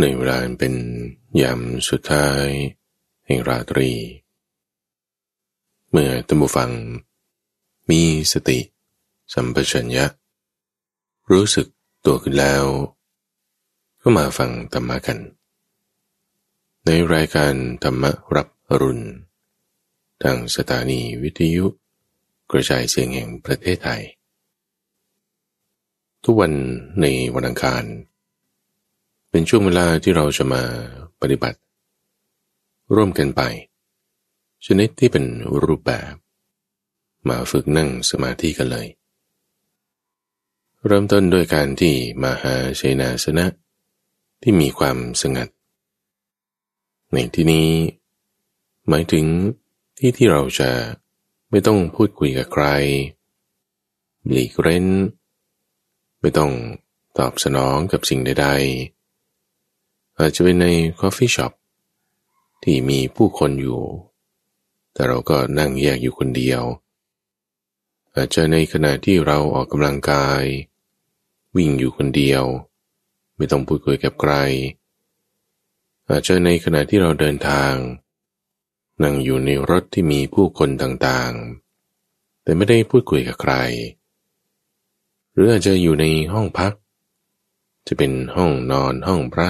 ในเวลาเป็นยามสุดท้าย แห่งราตรี เมื่อตัมบูฟัง มีสติ สัมปชัญญะ รู้สึกตัวขึ้นแล้ว ก็มาฟังธรรมะกัน ในรายการธรรมรับรุณทางสถานีวิทยุ กระจายเสียงแห่งประเทศไทย ทุกวันในวันอังคาร เป็นช่วงเวลาที่เราจะมาปฏิบัติ ร่วมกันไป ชนิดที่เป็นรูปแบบ มาฝึกนั่งสมาธิกันเลย เริ่มต้นด้วยการที่มาหาเชนาสนะ ที่มีความสงัด ในที่นี้ หมายถึงที่ที่เราจะไม่ต้องพูดคุยกับใครหลีกเร้น ไม่ต้องตอบสนองกับสิ่งใดๆ อาจจะเป็นในคอฟฟี่ช็อปที่มีผู้คนอยู่ แต่เราก็นั่งแยกอยู่คนเดียว อาจจะในขณะที่เราออกกำลังกาย วิ่งอยู่คนเดียว ไม่ต้องพูดคุยกับใคร อาจจะในขณะที่เราเดินทาง นั่งอยู่ในรถที่มีผู้คนต่างๆ แต่ไม่ได้พูดคุยกับใคร หรืออาจจะอยู่ในห้องพัก จะเป็นห้องนอนห้องพระ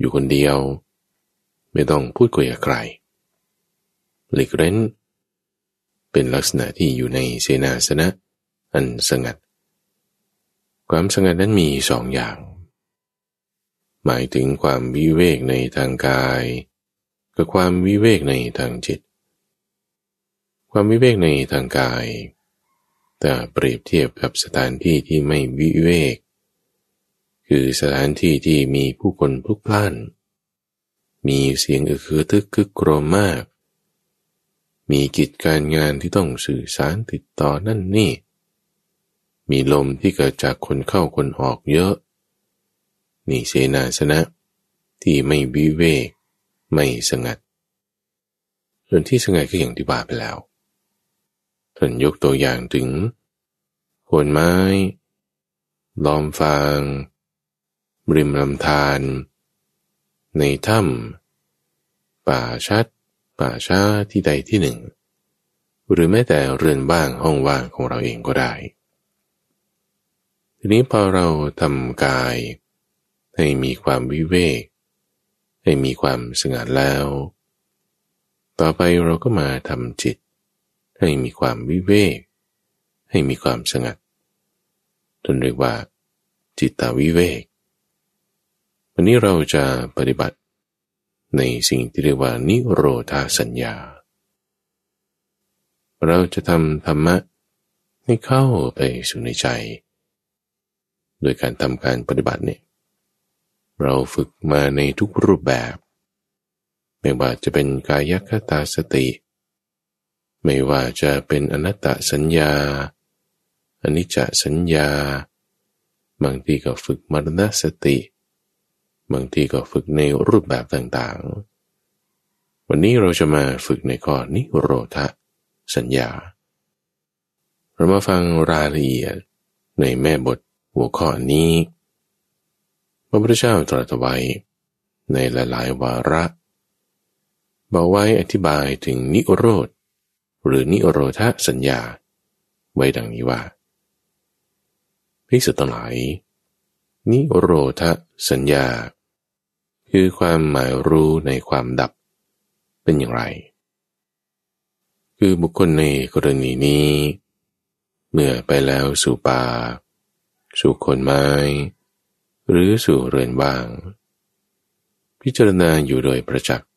อยู่คนเดียว ไม่ต้องพูดคุยกับใครหลีกเร้น เป็นลักษณะที่อยู่ในเสนาสนะ อันสงัด ความสงัดนั้นมีสองอย่าง หมายถึงความวิเวกในทางกาย กับความวิเวกในทางจิต ความวิเวกในทางกายแต่เปรียบเทียบกับสถานที่ที่ไม่วิเวก คือสถานที่ที่มีผู้คนพลุกพล่าน มีเสียงอึคือทึกคึกโกรมมาก มีกิจการงานที่ต้องสื่อสารติดต่อนั่นนี่ มีลมที่เกิดจากคนเข้าคนออกเยอะ นี่เสนาสนะที่ไม่วิเวก ไม่สงัด ส่วนที่สงัดก็อย่างที่ว่าไปแล้วท่านยกตัวอย่างถึงโคนไม้ ล้อมฟาง ริมลำธารในถ้ำป่าชัด ป่าช้าที่ใดที่หนึ่ง หรือแม้แต่เรือนบ้างห้องว่างของเราเองก็ได้ ทีนี้พอเราทำกาย ให้มีความวิเวก ให้มีความสงัดแล้ว ต่อไปเราก็มาทำจิต ให้มีความวิเวก ให้มีความสงัดจนเรียกว่า จิตตวิเวก วันนี้เราจะปฏิบัติในสิ่งที่เรียกว่านิโรธาสัญญา เราจะทำธรรมะให้เข้าไปสู่ในใจ โดยการทำการปฏิบัติเนี่ยเราฝึกมาในทุกรูปแบบ ไม่ว่าจะเป็นกายคตาสติ ไม่ว่าจะเป็นอนัตตสัญญาอนิจจสัญญา บางทีก็ฝึกมรณสติ บางทีก็ฝึกในรูปแบบต่างๆ วันนี้เราจะมาฝึกในข้อนิโรธสัญญา เรามาฟังรายละเอียดในแม่บทหัวข้อนี้ พระพุทธเจ้าตรัสไว้ในหลายๆวาระบอกไว้อธิบายถึงนิโรธ หรือนิโรธสัญญา ไว้ดังนี้ว่าพิสุทั้งหลายนิโรธสัญญา คือความหมายรู้ในความดับเป็นอย่างไร คือบุคคลในกรณีนี้ เมื่อไปแล้วสู่ป่า สู่คนไม้ หรือสู่เรือนว่าง พิจารณาอยู่โดยประจักษ์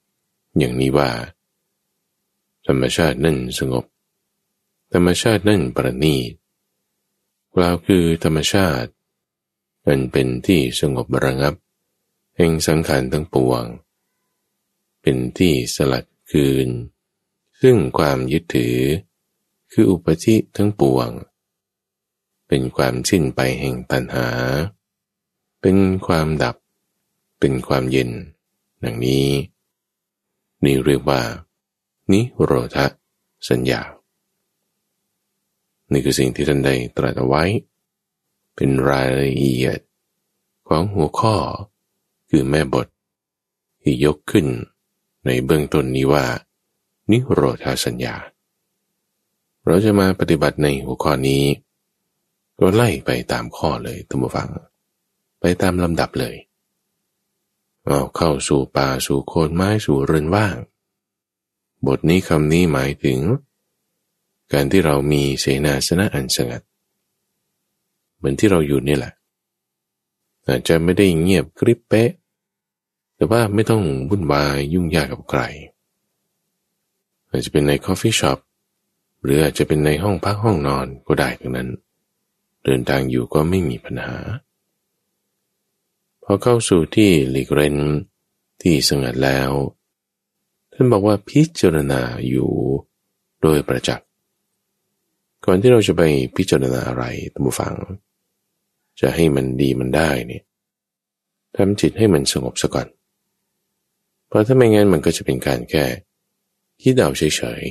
อย่างนี้ว่า ธรรมชาตินั่นสงบ ธรรมชาตินั่นประณีตกล่าวคือธรรมชาติมันเป็นที่สงบระงับ แห่งสังขารทั้งปวง เป็นที่สลัดคืน ซึ่งความยึดถือ คืออุปธิทั้งปวง เป็นความสิ้นไปแห่งตัณหา เป็นความดับ เป็นความเย็น ดังนี้ นี่เรียกว่า นิโรธสัญญา นี่คือสิ่งที่ท่านได้ตรัสเอาไว้ เป็นรายละเอียดของหัวข้อ คือแม่บท ที่ยกขึ้นในเบื้องต้นนี้ว่า นิโรธาสัญญา เราจะมาปฏิบัติในหัวข้อนี้ ก็ไล่ไปตามข้อเลยทุกฟัง ไปตามลำดับเลยเอาเข้าสู่ป่าสู่โคนไม้สู่เรือนว่าง บทนี้คำนี้หมายถึง การที่เรามีเสนาสนะอันสงัด เหมือนที่เราอยู่นี่แหละอาจจะไม่ได้เงียบกริบเป๊ะ แต่ว่าไม่ต้องวุ่นวายยุ่งยากกับใคร อาจจะเป็นในคอฟฟี่ช็อปหรืออาจจะเป็นในห้องพักห้องนอนก็ได้ทั้งนั้น เดินทางอยู่ก็ไม่มีปัญหา พอเข้าสู่ที่หลีกเร้นที่สงัดแล้ว ท่านบอกว่าพิจารณาอยู่โดยประจักษ์ก่อนที่เราจะไปพิจารณาอะไรตัมฟัง จะให้มันดีมันได้เนี่ยทำจิตให้มันสงบซะก่อน เพราะถ้าไม่งั้นมันก็จะเป็นการแค่คิดเดาเฉย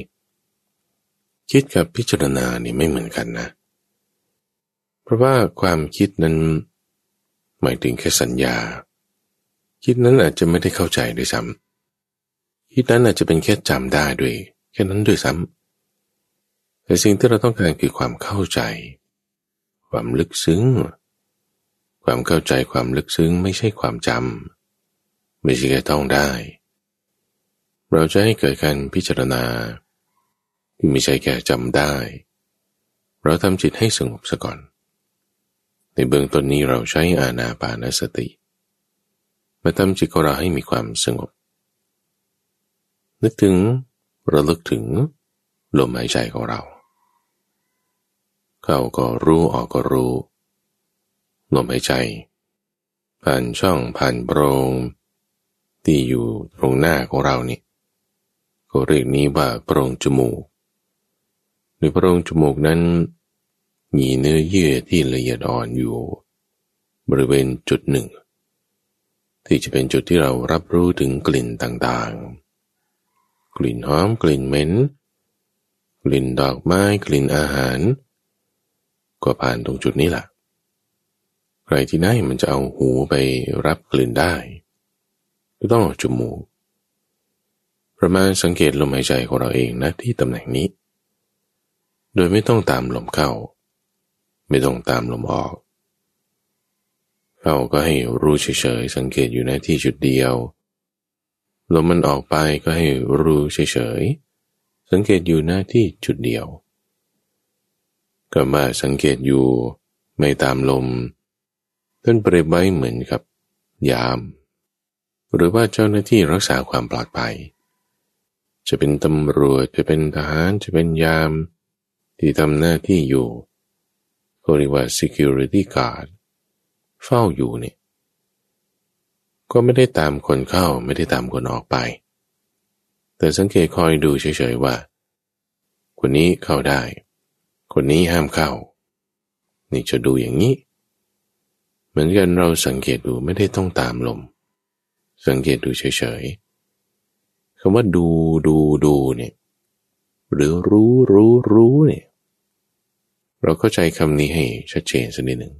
ๆ คิดกับพิจารณานี่ไม่เหมือนกันนะ เพราะว่าความคิดนั้น หมายถึงแค่สัญญา คิดนั้นอาจจะไม่ได้เข้าใจด้วยซ้ำคิดนั้นอาจจะเป็นแค่จำได้ด้วย แค่นั้นด้วยซ้ำแต่สิ่งที่เราต้องการคือความเข้าใจ ความลึกซึ้ง ความเข้าใจความลึกซึ้งไม่ใช่ความจำ ไม่ใช่แค่ต้องได้ เราจะให้เกิดการพิจารณาที่ไม่ใช่แค่จำได้ เราทำจิตให้สงบซะก่อน ในเบื้องต้นนี้เราใช้อาณาปานสติ มาทำจิตของเราให้มีความสงบ นึกถึงระลึกถึงลมหายใจของเรา เข้าก็รู้ออกก็รู้ลมหายใจ ผ่านช่องผ่านโปรง ที่อยู่ตรงหน้าของเรานี่ก็เรียกนี้ว่าโปรงจมูกในโปรงจมูกนั้น มีเนื้อเยื่อที่ละเอียดอ่อนอยู่ บริเวณจุดหนึ่ง ที่จะเป็นจุดที่เรารับรู้ถึงกลิ่นต่างๆ กลิ่นหอมกลิ่นเหม็นกลิ่นดอกไม้กลิ่นอาหาร ก็ผ่านตรงจุดนี้แหละใครที่ไหนมันจะเอาหูไปรับกลิ่นได้ ก็ต้องจมูกประมาณสังเกตลมหายใจของเราเองนะที่ตำแหน่งนี้ โดยไม่ต้องตามลมเข้า ไม่ต้องตามลมออกเข้าก็ให้รู้เฉยๆสังเกตอยู่ในที่จุดเดียว ลมมันออกไปก็ให้รู้เฉยๆสังเกตอยู่หน้าที่จุดเดียวก็มาสังเกตอยู่ไม่ตามลมท่านเปรียบไว้เหมือนกับยาม หรือว่าเจ้าหน้าที่รักษาความปลอดภัย จะเป็นตำรวจจะเป็นทหารจะเป็นยาม ที่ทำหน้าที่อยู่เขาเรียกว่า security guard เฝ้าอยู่เนี่ยก็ไม่ได้ตามคนเข้าไม่ได้ตามคนออกไป แต่สังเกตคอยดูเฉยๆว่า คนนี้เข้าได้ คนนี้ห้ามเข้า นี่จะดูอย่างนี้ เหมือนกันเราสังเกตดูไม่ได้ต้องตามลม สังเกตดูเฉยๆคำว่าดูดูดูเนี่ยหรือรู้รู้รู้เนี่ยเราเข้าใจคำนี้ให้ชัดเจนสักนิดหนึ่ง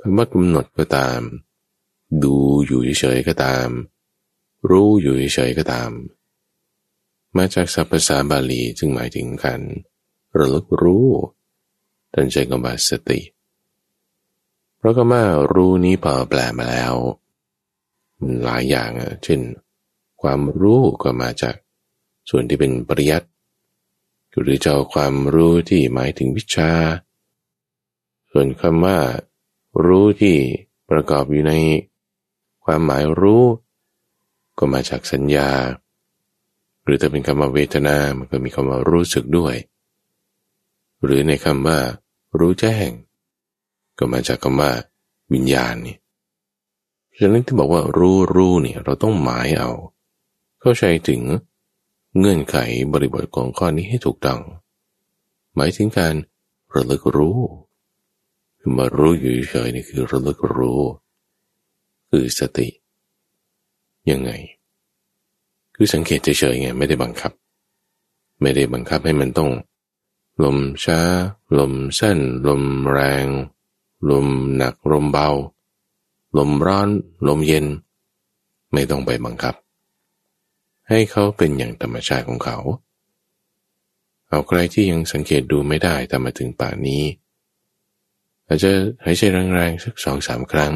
คำว่ากำหนดก็ตาม ดูอยู่เฉยๆก็ตาม รู้อยู่เฉยๆก็ตาม มาจากศัพท์ภาษาบาลีจึงหมายถึงการระลึกรู้ทันใจกบาสติ เพราะก็มารู้นี้พอแปลมาแล้ว หลายอย่างอะเช่น ความรู้ก็มาจากส่วนที่เป็นปริยัติหรือจะเอาความรู้ที่หมายถึงวิชา ส่วนคำว่า รู้ที่ประกอบอยู่ในความหมายรู้ ก็มาจากสัญญา หรือถ้าเป็นคำว่าเวทนา มันก็มีคำว่ารู้สึกด้วย หรือในคำว่า รู้แจ้ง ก็มาจากคำว่า วิญญาณนี่ ฉะนั้นที่บอกว่ารู้รู้เนี่ยเราต้องหมายเอา เข้าใจถึงเงื่อนไขบริบทของข้อนี้ให้ถูกต้อง หมายถึงการระลึกรู้มารู้อยู่เฉยนี่คือระลึกรู้ คือสติ ยังไง คือสังเกตเฉยๆไงไม่ได้บังคับ ไม่ได้บังคับให้มันต้อง ลมช้า ลมสั้น ลมแรง ลมหนักลมเบา ลมร้อนลมเย็น ไม่ต้องไปบังคับ ให้เขาเป็นอย่างธรรมชาติของเขา เอาใครที่ยังสังเกตดูไม่ได้แต่มาถึงป่านนี้ อาจจะหายใจแรงๆสักสองสามครั้ง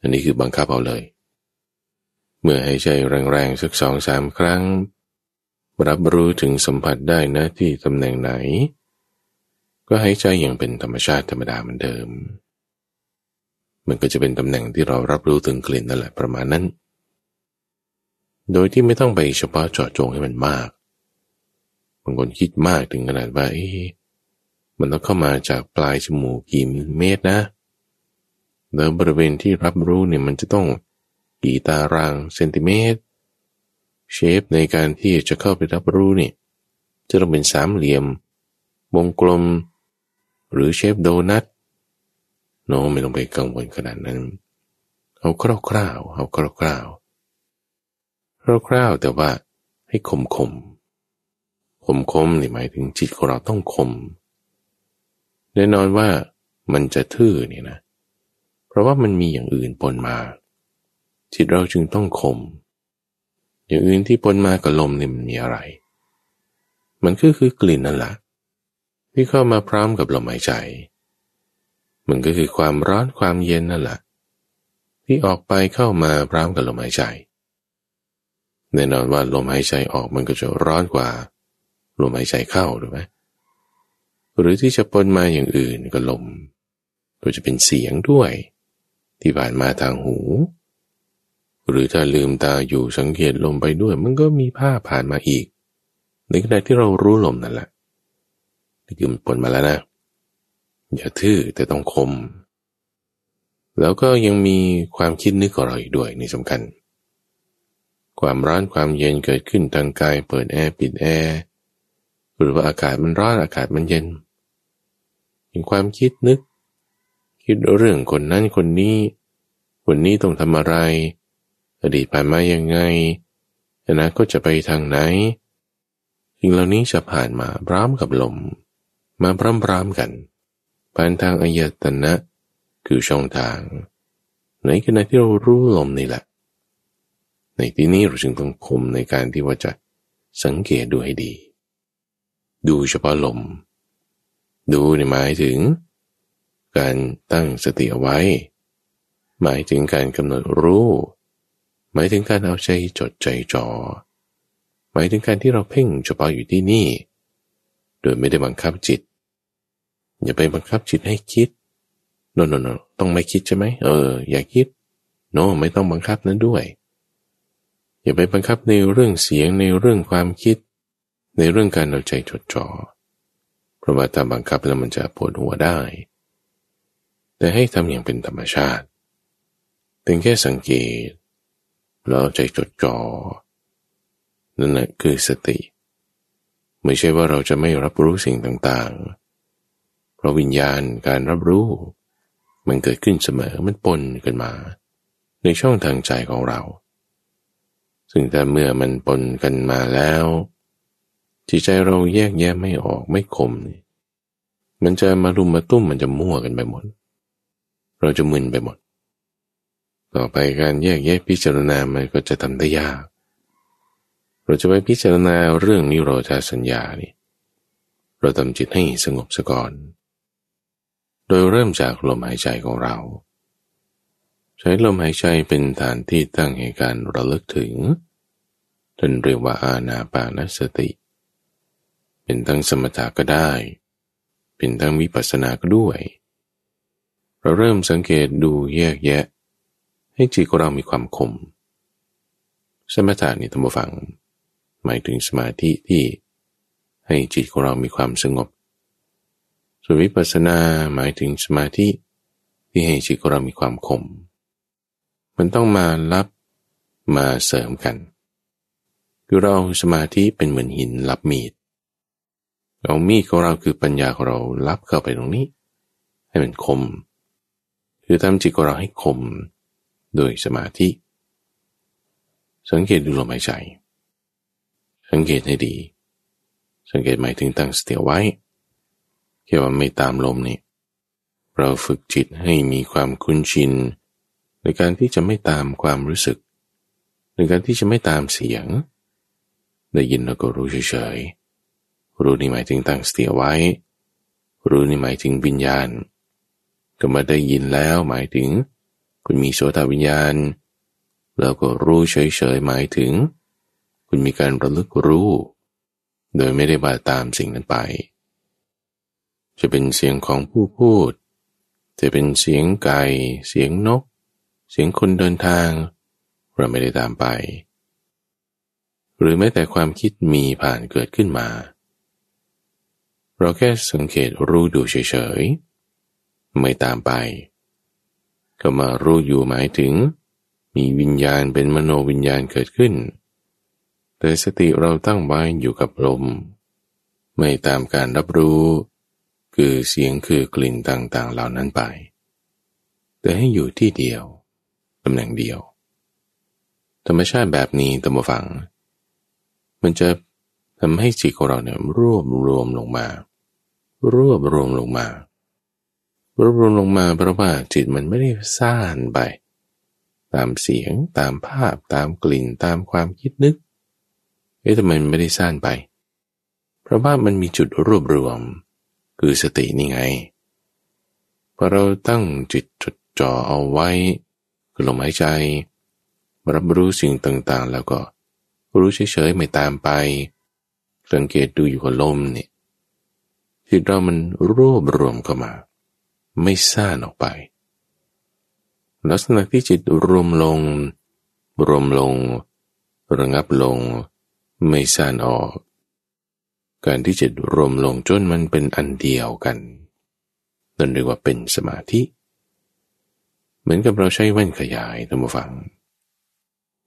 อันนี้คือบังคับเอาเลย เมื่อหายใจแรงๆสักสองสามครั้ง รับรู้ถึงสัมผัสได้นะที่ตำแหน่งไหน ก็หายใจอย่างเป็นธรรมชาติธรรมดาเหมือนเดิม มันก็จะเป็นตำแหน่งที่เรารับรู้ถึงกลิ่นนั่นแหละประมาณนั้น โดยที่ไม่ต้องไปเฉพาะเจาะจงให้มันมากบางคนคิดมากถึงขนาดว่าเอ๊มันต้องเข้ามาจากปลายจมูกกี่มิลเมตรนะแล้วบริเวณที่รับรู้เนี่ยมันจะต้องกี่ตารางเซนติเมตร เชฟในการที่จะเข้าไปรับรู้เนี่ยจะต้องเป็นสามเหลี่ยม วงกลม หรือเชฟโดนัท โน้ไม่ต้องไปกังวลขนาดนั้น เอาคร่าวๆเอาคร่าวๆคร่าวๆแต่ว่าให้คมคมคมคมนี่หมายถึงจิตของเราต้องคมแน่นอนว่ามันจะทื่อนี่นะ เพราะว่ามันมีอย่างอื่นปนมา จิตเราจึงต้องคม อย่างอื่นที่ปนมากับลมนี่มันมีอะไร มันคือคือกลิ่นนั่นแหละที่เข้ามาพร้อมกับลมหายใจ มันก็คือความร้อนความเย็นนั่นแหละที่ออกไปเข้ามาพร้อมกับลมหายใจแน่นอนว่าลมหายใจออกมันก็จะร้อนกว่า ลมหายใจเข้าถูกไหมหรือที่จะปนมาอย่างอื่นก็ลมก็จะเป็นเสียงด้วย ที่ผ่านมาทางหู หรือถ้าลืมตาอยู่สังเกตลมไปด้วย มันก็มีภาพผ่านมาอีกในขณะที่เรารู้ลมนั่นแหละนี่คือมันปนมาแล้วนะ อย่าทื่อแต่ต้องคม แล้วก็ยังมีความคิดนึกอราอีกด้วยนี่สำคัญ ความร้อนความเย็นเกิดขึ้นทางกาย เปิดแอร์ปิดแอร์หรือว่าอากาศมันร้อนอากาศมันเย็นยังความคิดนึก คิดเรื่องคนนั้นคนนี้ วันนี้ต้องทำอะไร อดีตผ่านมายังไงอนาคตจะไปทางไหนสิ่งเหล่านี้จะผ่านมาพร้อมกับลม มาพร้อมๆกัน ผ่านทางอายตนะ คือช่องทางในขณะที่เรารู้ลมนี่แหละ ในที่นี้เราจึงต้องคมในการที่ว่าจะสังเกตดูให้ดี ดูเฉพาะลม ดูในหมายถึง การตั้งสติเอาไว้ หมายถึงการกำหนดรู้ หมายถึงการเอาใจจดใจจ่อหมายถึงการที่เราเพ่งเฉพาะอยู่ที่นี่ โดยไม่ได้บังคับจิต อย่าไปบังคับจิตให้คิดโนโนโนต้องไม่คิดใช่ไหมเออ อย่าคิด โนไม่ต้องบังคับนั้นด้วย อย่าไปบังคับในเรื่องเสียงในเรื่องความคิด ในเรื่องการเอาใจจดจ่อเพราะว่าถ้าบังคับแล้วมันจะปวดหัวได้ แต่ให้ทำอย่างเป็นธรรมชาติเป็นแค่สังเกตแล้วใจจดจ่อนั่นแหละคือสติ ไม่ใช่ว่าเราจะไม่รับรู้สิ่งต่างๆ ราะวิญญาณการรับรู้ มันเกิดขึ้นเสมอมันปนกันมา ในช่องทางใจของเรา ซึ่งแต่เมื่อมันปนกันมาแล้วจิตใจเราแยกแยะไม่ออกไม่คมมันจะมารุมมาตุ้มมันจะมั่วกันไปหมด เราจะมึนไปหมด ต่อไปการแยกแยะพิจารณามันก็จะทำได้ยาก เราจะไปพิจารณาเรื่องนิโรธาสัญญานี่เราทำจิตให้สงบสะก่อน ดยเริ่มจากลมหายใจของเรา ใช้ลมหายใจเป็นฐานที่ตั้งให้การระลึกถึงท่านเรียกว่าอาณาปานสติ เป็นทั้งสมถะก็ได้ เป็นทั้งวิปัสสนาก็ด้วย เราเริ่มสังเกตดูแยกแยะ ให้จิตของเรามีความคม สมถะนี่ธรรมฟัง หมายถึงสมาธิที่ให้จิตของเรามีความสงบ ส่วนวิปัสสนาหมายถึงสมาธิที่ให้จิตของเรามีความคม มันต้องมารับมาเสริมกัน คือเราสมาธิเป็นเหมือนหินรับมีด เอามีดของเราคือปัญญาของเรารับเข้าไปตรงนี้ ให้มันคม คือทำจิตของเราให้คมโดยสมาธิ สังเกตดูลมหายใจ สังเกตให้ดี สังเกตหมายถึงตั้งสติไว้ แค่ว่าไม่ตามลมนี่เราฝึกจิตให้มีความคุ้นชิน ในการที่จะไม่ตามความรู้สึก ในการที่จะไม่ตามเสียง ได้ยินแล้วก็รู้เฉยๆรู้นี่หมายถึงตั้งสติไว้ รู้นี่หมายถึงวิญญาณ ก็มาได้ยินแล้วหมายถึง คุณมีโสตวิญญาณ แล้วก็รู้เฉยๆหมายถึง คุณมีการระลึกรู้ โดยไม่ได้บาตามสิ่งนั้นไป จะเป็นเสียงของผู้พูด จะเป็นเสียงไก่ เสียงนก เสียงคนเดินทาง เราไม่ได้ตามไป หรือแม้แต่ความคิดมีผ่านเกิดขึ้นมา เราแค่สังเกตรู้ดูเฉยๆ ไม่ตามไป ก็มารู้อยู่หมายถึง มีวิญญาณเป็นมโนวิญญาณเกิดขึ้น แต่สติเราตั้งไว้อยู่กับลม ไม่ตามการรับรู้ คือเสียงคือกลิ่นต่างๆ เหล่านั้นไป แต่ให้อยู่ที่เดียว ตำแหน่งเดียว ธรรมชาติแบบนี้ตัมฟัง มันจะทำให้จิตของเราเนี่ยรวบรวมลงมา รวบรวมลงมารวบรวมลงมาเพราะว่าจิตมันไม่ได้ซ่านไป ตามเสียงตามภาพตามกลิ่นตามความคิดนึกเอ๊ะทำไมมันไม่ได้ซ่านไป เพราะว่ามันมีจุดรวบรวม คือสตินี่ไงพอเราตั้งจิตจดจ่อเอาไว้ คือลมหายใจ รับรู้สิ่งต่างๆ แล้วก็ รู้เฉยๆไม่ตามไป สังเกตดูอยู่กับลมเนี่ยจิตเรามันรวบรวมเข้ามา ไม่ซ่านออกไป ลักษณะที่จิตรวมลง รวมลง ระงับลง ไม่ซ่านออก การที่จิตรวมลงจนมันเป็นอันเดียวกันนั่นเรียกว่าเป็นสมาธิ เหมือนกับเราใช้แว่นขยายท่านผู้ฟัง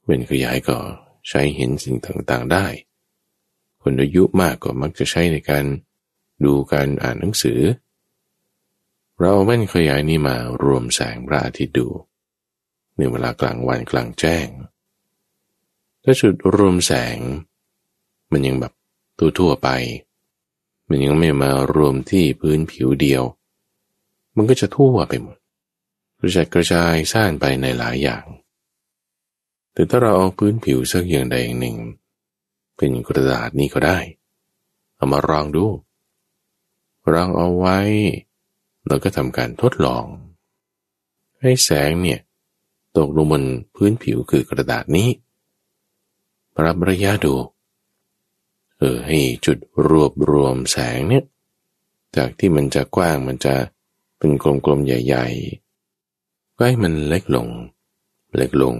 แว่นขยายก็ใช้เห็นสิ่งต่างๆได้ คนอายุมากก็มักจะใช้ในการดูการอ่านหนังสือ เราเอาแว่นขยายนี้มารวมแสงพระอาทิตย์ดูในเวลากลางวันกลางแจ้งถ้าจุดรวมแสง มันยังแบบ ตัวทั่วไป มันยังไม่มารวมที่พื้นผิวเดียว มันก็จะทั่วไปหมดกระจายกระจายซ่านไปในหลายอย่าง แต่ถ้าเราเอาพื้นผิวสักอย่างใดอย่างหนึ่ง เป็นกระดาษนี้ก็ได้ เอามาลองดูลองเอาไว้ แล้วก็ทำการทดลอง ให้แสงเนี่ยตกลงบนพื้นผิวคือกระดาษนี้ปรับระยะดู ออให้จุดรวบรวมแสงเนี่ยจากที่มันจะกว้างมันจะเป็นกลมๆใหญ่ก็ให้มันเล็กลง เล็กลง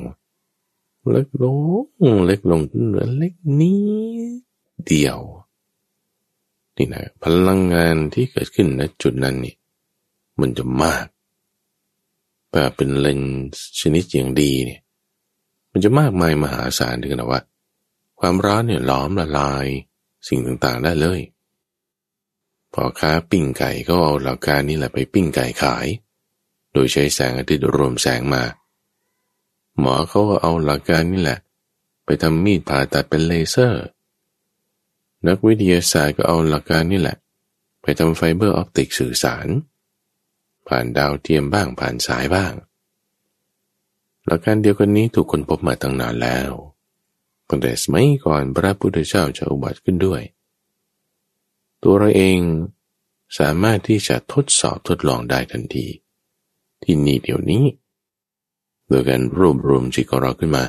เล็กลง เล็กลงเหลือเล็กนี้เดียวนี่นะพลังงานที่เกิดขึ้นณจุดนั้นนี่มันจะมากแต่เป็นเลนชนิดอย่างดีเนี่ยมันจะมากมายมหาศาลถึงนะว่า ความร้อนเนี่ยล้อมละลาย สิ่งต่างๆได้เลย พอค้าปิ้งไก่ก็เอาหลักการนี่แหละไปปิ้งไก่ขาย โดยใช้แสงอาทิตย์รวมแสงมา หมอเขาก็เอาหลักการนี่แหละ ไปทำมีดผ่าตัดเป็นเลเซอร์ นักวิทยาศาสตร์ก็เอาหลักการนี่แหละ ไปทำ fiber optic สื่อสาร ผ่านดาวเทียมบ้างผ่านสายบ้างหลักการเดียวกันนี้ถูกคนพบมาตั้งนานแล้ว ตั้งแต่สมัยก่อนพระพุทธเจ้าจะอุบัติขึ้นด้วย ตัวเราเองสามารถที่จะทดสอบทดลองได้ทันที ที่นี่เดี๋ยวนี้ โดยการรวบรวมจิตของเราขึ้นมา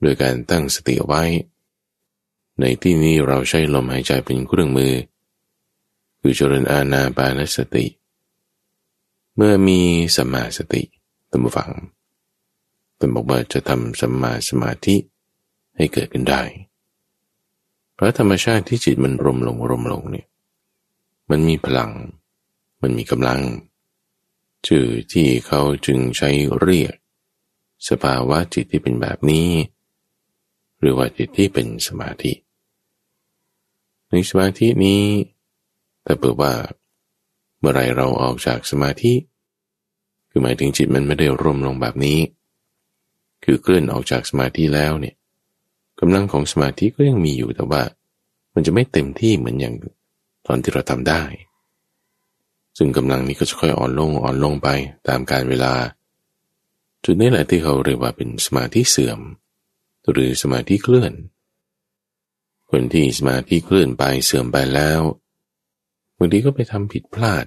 โดยการตั้งสติไว้ ในที่นี้เราใช้ลมหายใจเป็นเครื่องมือ คือเจริญอาณาปานสติ เมื่อมีสมาสติตัมฟังเป็นบอกว่าจะทำสมาสมาธิ ให้เกิดขึ้นได้ เพราะธรรมชาติที่จิตมันรมลงรมลงเนี่ย มันมีพลัง มันมีกำลัง ชื่อที่เขาจึงใช้เรียก สภาวะจิตที่เป็นแบบนี้ หรือว่าจิตที่เป็นสมาธิ ในสมาธินี้ถ้าเปิดว่า เมื่อไรเราออกจากสมาธิ คือหมายถึงจิตมันไม่ได้รวมลงแบบนี้ คือเคลื่อนออกจากสมาธิแล้วเนี่ย กำลังของสมาธิก็ยังมีอยู่แต่ว่า มันจะไม่เต็มที่เหมือนอย่างตอนที่เราทำได้ ซึ่งกำลังนี้ก็จะค่อยอ่อนลงอ่อนลงไปตามการเวลา จุดนี้แหละที่เขาเรียกว่าเป็นสมาธิเสื่อม หรือสมาธิเคลื่อน คนที่สมาธิเคลื่อนไปเสื่อมไปแล้วบางทีก็ไปทำผิดพลาด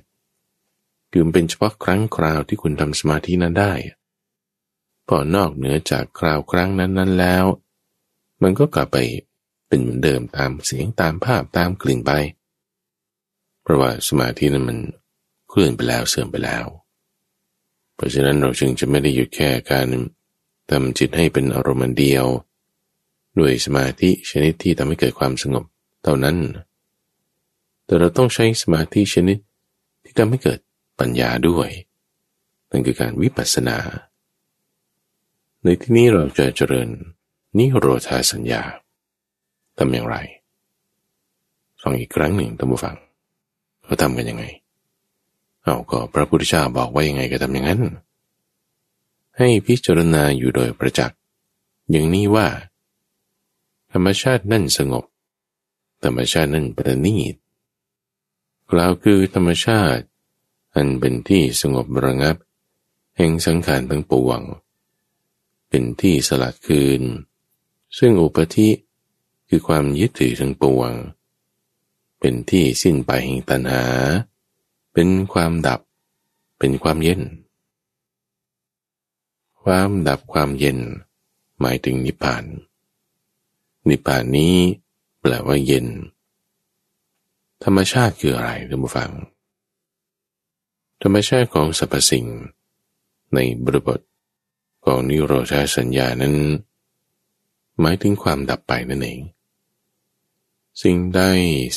คือเป็นเฉพาะครั้งคราวที่คุณทำสมาธินั้นได้พอนอกเหนือจากคราวครั้งนั้นๆแล้ว มันก็กลับไปเป็นเหมือนเดิมตามเสียงตามภาพตามกลิ่นไป เพราะว่าสมาธินั้นมันเคลื่อนไปแล้วเสื่อมไปแล้ว เพราะฉะนั้นเราจึงจะไม่ได้หยุดแค่การทำจิตให้เป็นอารมณ์เดียว ด้วยสมาธิชนิดที่ทำให้เกิดความสงบเท่านั้น แต่เราต้องใช้สมาธิชนิดที่ทำให้เกิดปัญญาด้วย นั่นคือการวิปัสสนา ในที่นี้เราจะเจริญ นิโรธาสัญญาทำอย่างไรฟังอีกครั้งหนึ่งท่านผู้ฟังเขาทำกันยังไง เอาก็พระพุทธเจ้าบอกว่ายังไงก็ทำอย่างนั้น ให้พิจารณาอยู่โดยประจักษ์อย่างนี้ว่า ธรรมชาตินั่นสงบ ธรรมชาตินั่นประณีตกล่าวคือธรรมชาติ อันเป็นที่สงบระงับ แห่งสังขารทั้งปวง เป็นที่สลัดคืน ซึ่งอุปธิคือความยึดถือทั้งปวง เป็นที่สิ้นไปแห่งตัณหา เป็นความดับ เป็นความเย็น ความดับความเย็น หมายถึงนิพพาน นิพพานนี้แปลว่าเย็น ธรรมชาติคืออะไรท่านผู้ฟัง ธรรมชาติของสรรพสิ่ง ในบริบทของนิโรธาสัญญานั้น หมายถึงความดับไปนั่นเอง สิ่งใด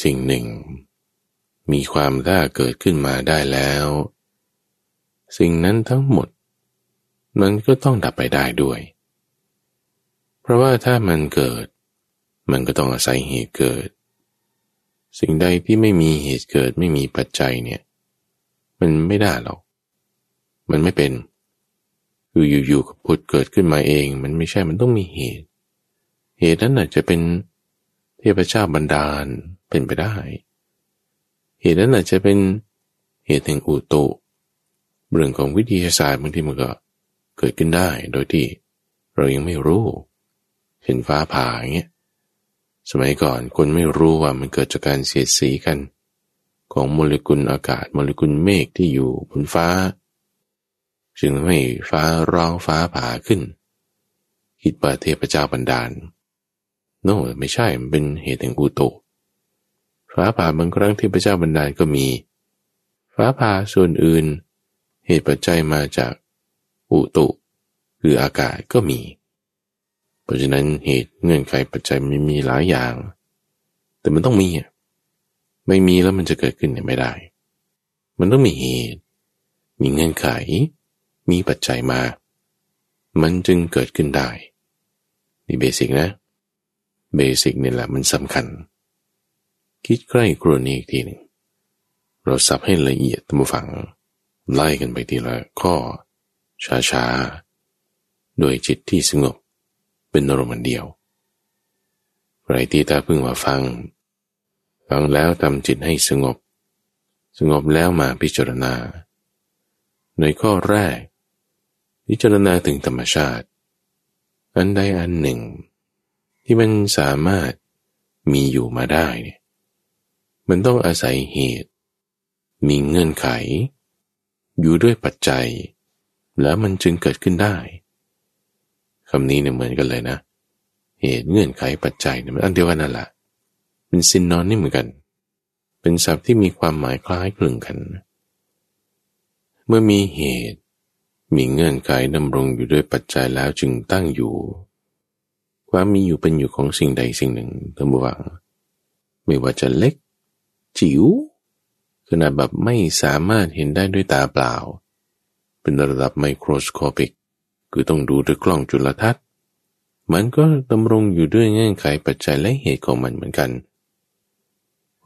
สิ่งหนึ่ง มีความถ้าเกิดขึ้นมาได้แล้ว สิ่งนั้นทั้งหมด มันก็ต้องดับไปได้ด้วย เพราะว่าถ้ามันเกิด มันก็ต้องอาศัยเหตุเกิด สิ่งใดที่ไม่มีเหตุเกิดไม่มีปัจจัยเนี่ย มันไม่ได้หรอก มันไม่เป็นคืออยู่ๆกับพุทธเกิดขึ้นมาเอง มันไม่ใช่มันต้องมีเหตุ เหตุนั้นอาจจะเป็นเทพเจ้าบันดาลเป็นไปได้ เหตุนั้นอาจจะเป็นเหตุแห่งอุตุเรื่องของวิทยาศาสตร์บางทีมันก็เกิดขึ้นได้โดยที่เรายังไม่รู้ เห็นฟ้าผ่าอย่างเงี้ยสมัยก่อนคนไม่รู้ว่ามันเกิดจากการเสียดสีกัน ของโมเลกุลอากาศโมเลกุลเมฆที่อยู่บนฟ้า จึงทำให้ฟ้าร้องฟ้าผ่าขึ้น คิดว่าเทพเจ้าบันดาล โน่ไม่ใช่ มันเป็นเหตุแห่งอุตุฟ้าผ่าบางครั้งเทพระเจ้าบันดาลก็มี ฟ้าผ่าส่วนอื่น เหตุปัจจัยมาจากอุตุคืออากาศก็มี เพราะฉะนั้นเหตุเงื่อนไขปัจจัยมันมีหลายอย่าง แต่มันต้องมีอะไม่มีแล้วมันจะเกิดขึ้นไม่ได้ มันต้องมีเหตุ มีเงื่อนไข มีปัจจัยมา มันจึงเกิดขึ้นได้ นี่เบสิกนะ เบสิกนี่แหละมันสำคัญ คิดใกล้กรณีอีกทีหนึ่งเราสับให้ละเอียดตั้งฟัง ไล่กันไปทีละข้อ ช้าๆ โดยจิตที่สงบ เป็นอารมณ์เดียวไรที่ตาพึ่งมาฟัง ฟังแล้วทำจิตให้สงบ สงบแล้วมาพิจารณา ในข้อแรก พิจารณาถึงธรรมชาติ อันใดอันหนึ่ง ที่มันสามารถมีอยู่มาได้เนี่ยมันต้องอาศัยเหตุ มีเงื่อนไข อยู่ด้วยปัจจัย แล้วมันจึงเกิดขึ้นได้คำนี้เนี่ยเหมือนกันเลยนะ เหตุเงื่อนไขปัจจัยเนี่ยมันอันเดียวกันนั่นแหละเป็นซินนอนนี่เหมือนกัน เป็นศัพท์ที่มีความหมายคล้ายคลึงกัน เมื่อมีเหตุ มีเงื่อนไขดำรงอยู่ด้วยปัจจัยแล้วจึงตั้งอยู่ ความมีอยู่เป็นอยู่ของสิ่งใดสิ่งหนึ่งท่านผู้ฟัง ไม่ว่าจะเล็ก จิ๋วขนาดแบบไม่สามารถเห็นได้ด้วยตาเปล่า เป็นระดับไมโครสโคปิก คือต้องดูด้วยกล้องจุลทรรศน์ มันก็ดำรงอยู่ด้วยเงื่อนไขปัจจัยและเหตุของมันเหมือนกัน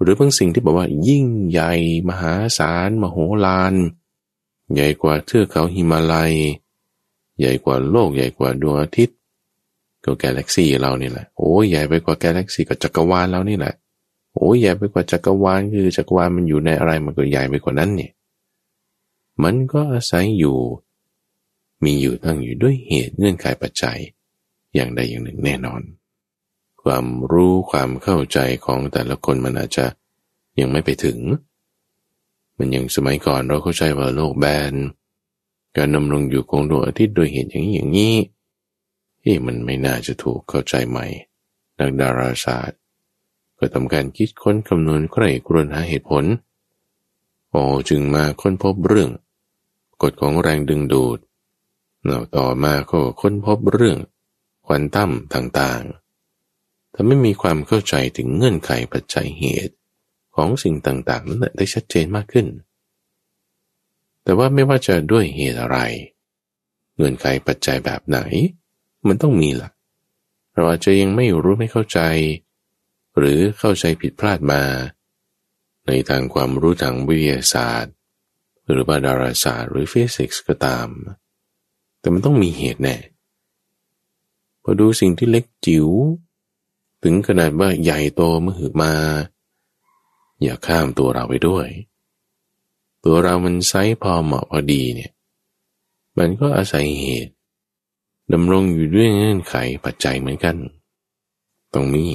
หรือบางสิ่งที่บอกว่า ยิ่งใหญ่ มหาศาล มโหฬารใหญ่กว่าเทือกเขาหิมาลัย ใหญ่กว่าโลกใหญ่กว่าดวงอาทิตย์ ก็กาแล็กซี่เรานี่แหละโอ้ใหญ่ไปกว่ากาแล็กซี่กับจักรวาลเรานี่แหละโอ้ใหญ่ไปกว่าจักรวาลคือจักรวาลมันอยู่ในอะไรมันก็ใหญ่ไปกว่านั้นเนี่ยมันก็อาศัยอยู่ มีอยู่ตั้งอยู่ด้วยเหตุเงื่อนไขปัจจัย อย่างใดอย่างหนึ่งแน่นอน ความรู้ความเข้าใจของแต่ละคนมันอาจจะยังไม่ไปถึง มันยังสมัยก่อนเราเข้าใจว่าโลกแบน การดำรงอยู่ของดวงอาทิตย์โดยเหตุอย่างนี้อย่างนี้ เฮ้มันไม่น่าจะถูกเข้าใจใหม่นักดาราศาสตร์ ก็ทำการคิดค้นคำนวณใคร่ครวญหาเหตุผลโอ้จึงมาค้นพบเรื่อง กฎของแรงดึงดูดเราต่อมาก็ค้นพบเรื่องควอนตั้มต่างๆถ้าไม่มีความเข้าใจถึงเงื่อนไขปัจจัยเหตุของสิ่งต่างๆ นั้นได้ชัดเจนมากขึ้น แต่ว่าไม่ว่าจะด้วยเหตุอะไร เงื่อนไขปัจจัยแบบไหน มันต้องมีละ่ะ เราอาจจะยังไม่รู้ไม่เข้าใจ หรือเข้าใจผิดพลาดมา ในทางความรู้ทางวิทยาศาสตร์ หรือว่าดาราศาสตร์หรือฟิสิกส์ก็ตาม แต่มันต้องมีเหตุแน่พอดูสิ่งที่เล็กจิ๋วถึงขนาดว่าใหญ่โตมหึมา อย่าข้ามตัวเราไปด้วย ตัวเรามันไซส์พอเหมาะพอดีเนี่ย มันก็อาศัยเหตุ ดำรงอยู่ด้วยเงื่อนไขปัจจัยเหมือนกัน ตรงนี้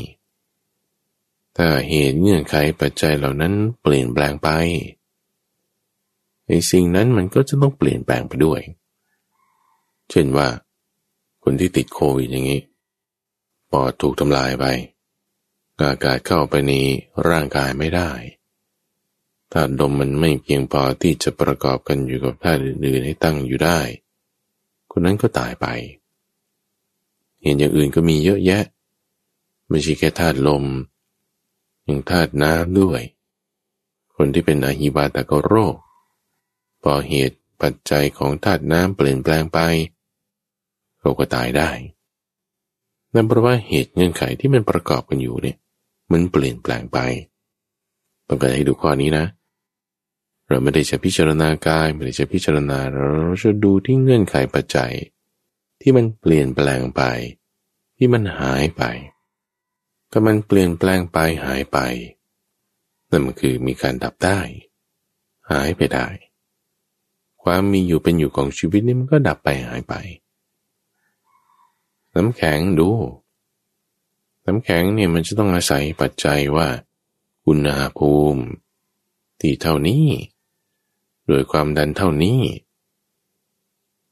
ถ้าเหตุเงื่อนไขปัจจัยเหล่านั้นเปลี่ยนแปลงไปไอ้สิ่งนั้นมันก็จะต้องเปลี่ยนแปลงไปด้วย เช่นว่า คนที่ติดโควิดอย่างนี้ ปอดถูกทำลายไป อากาศเข้าไปในร่างกายไม่ได้ธาตุลมมันไม่เพียงพอที่จะประกอบกันอยู่กับธาตุอื่นๆให้ตั้งอยู่ได้ คนนั้นก็ตายไป เห็นอย่างอื่นก็มีเยอะแยะ ไม่ใช่แค่ธาตุลมยังธาตุน้ำด้วย คนที่เป็นอหิวาตกโรค พอเหตุปัจจัยของธาตุน้ำเปลี่ยนแปลงไปเราก็ตายได้นั่นเพราะว่าเหตุเงื่อนไขที่มันประกอบกันอยู่เนี่ย มันเปลี่ยนแปลงไปต้องการให้ดูข้อนี้นะ เราไม่ได้จะพิจารณากายไม่ได้จะพิจารณาเราจะดูที่เงื่อนไขปัจจัย ที่มันเปลี่ยนแปลงไป ที่มันหายไปถ้ามันเปลี่ยนแปลงไปหายไป นั่นมันคือมีการดับได้ หายไปได้ ความมีอยู่เป็นอยู่ของชีวิตนี่มันก็ดับไปหายไป น้ำแข็งดู น้ำแข็งเนี่ยมันจะต้องอาศัยปัจจัยว่า อุณหภูมิ ที่เท่านี้โดยความดันเท่านี้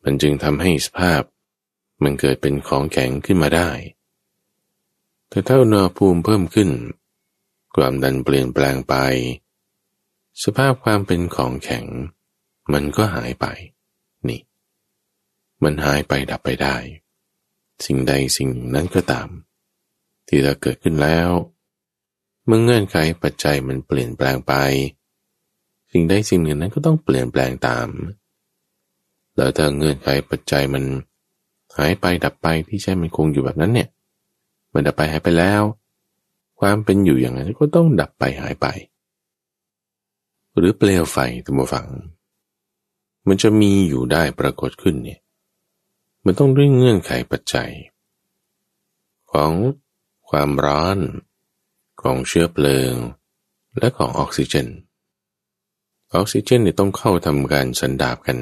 มันจึงทำให้สภาพ มันเกิดเป็นของแข็งขึ้นมาได้ แต่ถ้าอุณหภูมิเพิ่มขึ้น ความดันเปลี่ยนแปลงไป สภาพความเป็นของแข็ง มันก็หายไป นี่ มันหายไปดับไปได้ สิ่งใดสิ่งนั้นก็ตาม ที่เราเกิดขึ้นแล้วเมื่อเงื่อนไขปัจจัยมันเปลี่ยนแปลงไป สิ่งใดสิ่งหนึ่งนั้นก็ต้องเปลี่ยนแปลงตาม แล้วถ้าเงื่อนไขปัจจัยมัน หายไปดับไปที่ใช่มันคงอยู่แบบนั้นเนี่ย มันดับไปหายไปแล้ว ความเป็นอยู่อย่างนั้นก็ต้องดับไปหายไป หรือเปลวไฟตัวฝัง มันจะมีอยู่ได้ปรากฏขึ้นเนี่ย มันต้องด้วยเงื่อนไขปัจจัย ของความร้อน ของเชื้อเพลิง และของออกซิเจน ออกซิเจนเนี่ยต้องเข้าทำการสันดาบกัน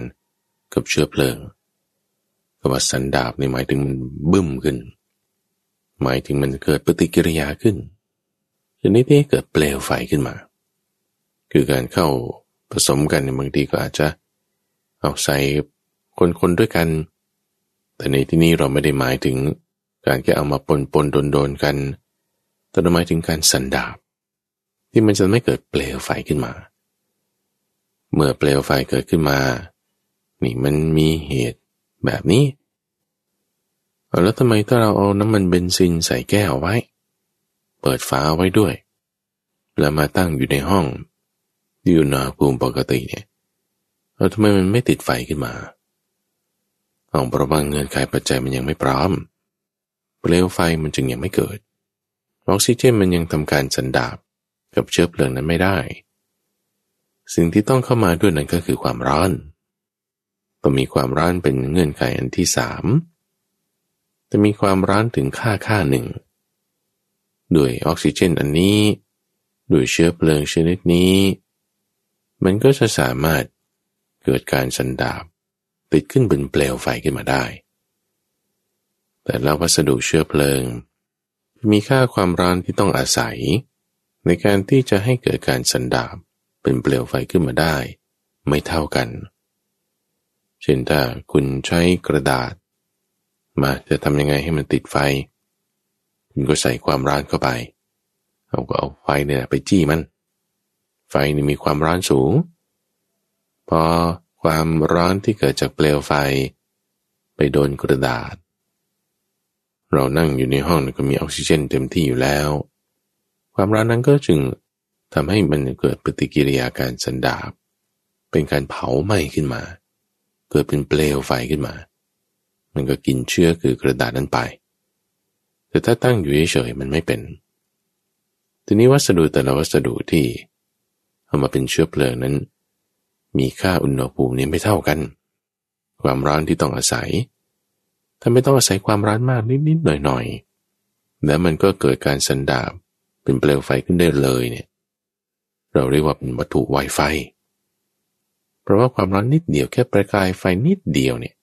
กับเชื้อเพลิง คำว่าสันดาบในหมายถึงมันบึ้มขึ้น หมายถึงมันเกิดปฏิกิริยาขึ้นชนิดที่เกิดเปลวไฟขึ้นมา คือการเข้าผสมกันในบางทีก็อาจจะ เอาใส่คนๆด้วยกัน แต่ในที่นี้เราไม่ได้หมายถึงการแค่เอามาปนปนโดนโดนกัน แต่หมายถึงการสันดาบ ที่มันจะไม่เกิดเปลวไฟขึ้นมา เมื่อเปลวไฟเกิดขึ้นมา นี่มันมีเหตุ แบบนี้ แล้วทำไมถ้าเราเอาน้ำมันเบนซินใส่แก้วไว้ เปิดฝาไว้ด้วย แล้วมาตั้งอยู่ในห้องอยู่อุณหภูมิปกติเนี่ยเราทำไมมันไม่ติดไฟขึ้นมาเอาเพราะว่าเงื่อนไขปัจจัยมันยังไม่พร้อม เปลวไฟมันจึงยังไม่เกิด ออกซิเจนมันยังทำการสันดาบกับเชื้อเพลิงนั้นไม่ได้ สิ่งที่ต้องเข้ามาด้วยนั้นก็คือความร้อน ต้องมีความร้อนเป็นเงื่อนไขอันที่สามจะมีความร้อนถึงค่าค่าหนึ่ง ด้วยออกซิเจนอันนี้ ด้วยเชื้อเพลิงชนิดนี้ มันก็จะสามารถเกิดการสันดาบติดขึ้นเป็นเปลวไฟขึ้นมาได้ แต่ล้ววัสดุเชื้อเพลิง มีค่าความร้อนที่ต้องอาศัย ในการที่จะให้เกิดการสันดาบเป็นเปลวไฟขึ้นมาได้ ไม่เท่ากันเเช่นถ้าคุณใช้กระดาษ มาจะทำยังไงให้มันติดไฟ คุณก็ใส่ความร้อนเข้าไปเราก็เอาไฟเนี่ยไปจี้มัน ไฟนี่มีความร้อนสูง พอความร้อนที่เกิดจากเปลวไฟ ไปโดนกระดาษ เรานั่งอยู่ในห้องก็มีออกซิเจนเต็มที่อยู่แล้ว ความร้อนนั้นก็จึงทำให้มันเกิดปฏิกิริยาการสันดาบเป็นการเผาไหม้ขึ้นมา เกิดเป็นเปลวไฟขึ้นมา มันก็กินเชื้อคือกระดาษนั้นไป แต่ถ้าตั้งอยู่เฉยๆมันไม่เป็น ทีนี้วัสดุแต่ละวัสดุที่เอามาเป็นเชื้อเพลิงนั้น มีค่าอุณหภูมินี้ไม่เท่ากัน ความร้อนที่ต้องอาศัย ถ้าไม่ต้องอาศัยความร้อนมากนิดๆหน่อยๆ แล้วมันก็เกิดการสันดาบเป็นเปลวไฟขึ้นได้เลยเนี่ย เราเรียกว่าเป็นวัตถุไวไฟ ราะว่าความร้อนนิดเดียวแค่ประกายไฟนิดเดียวเนี่ย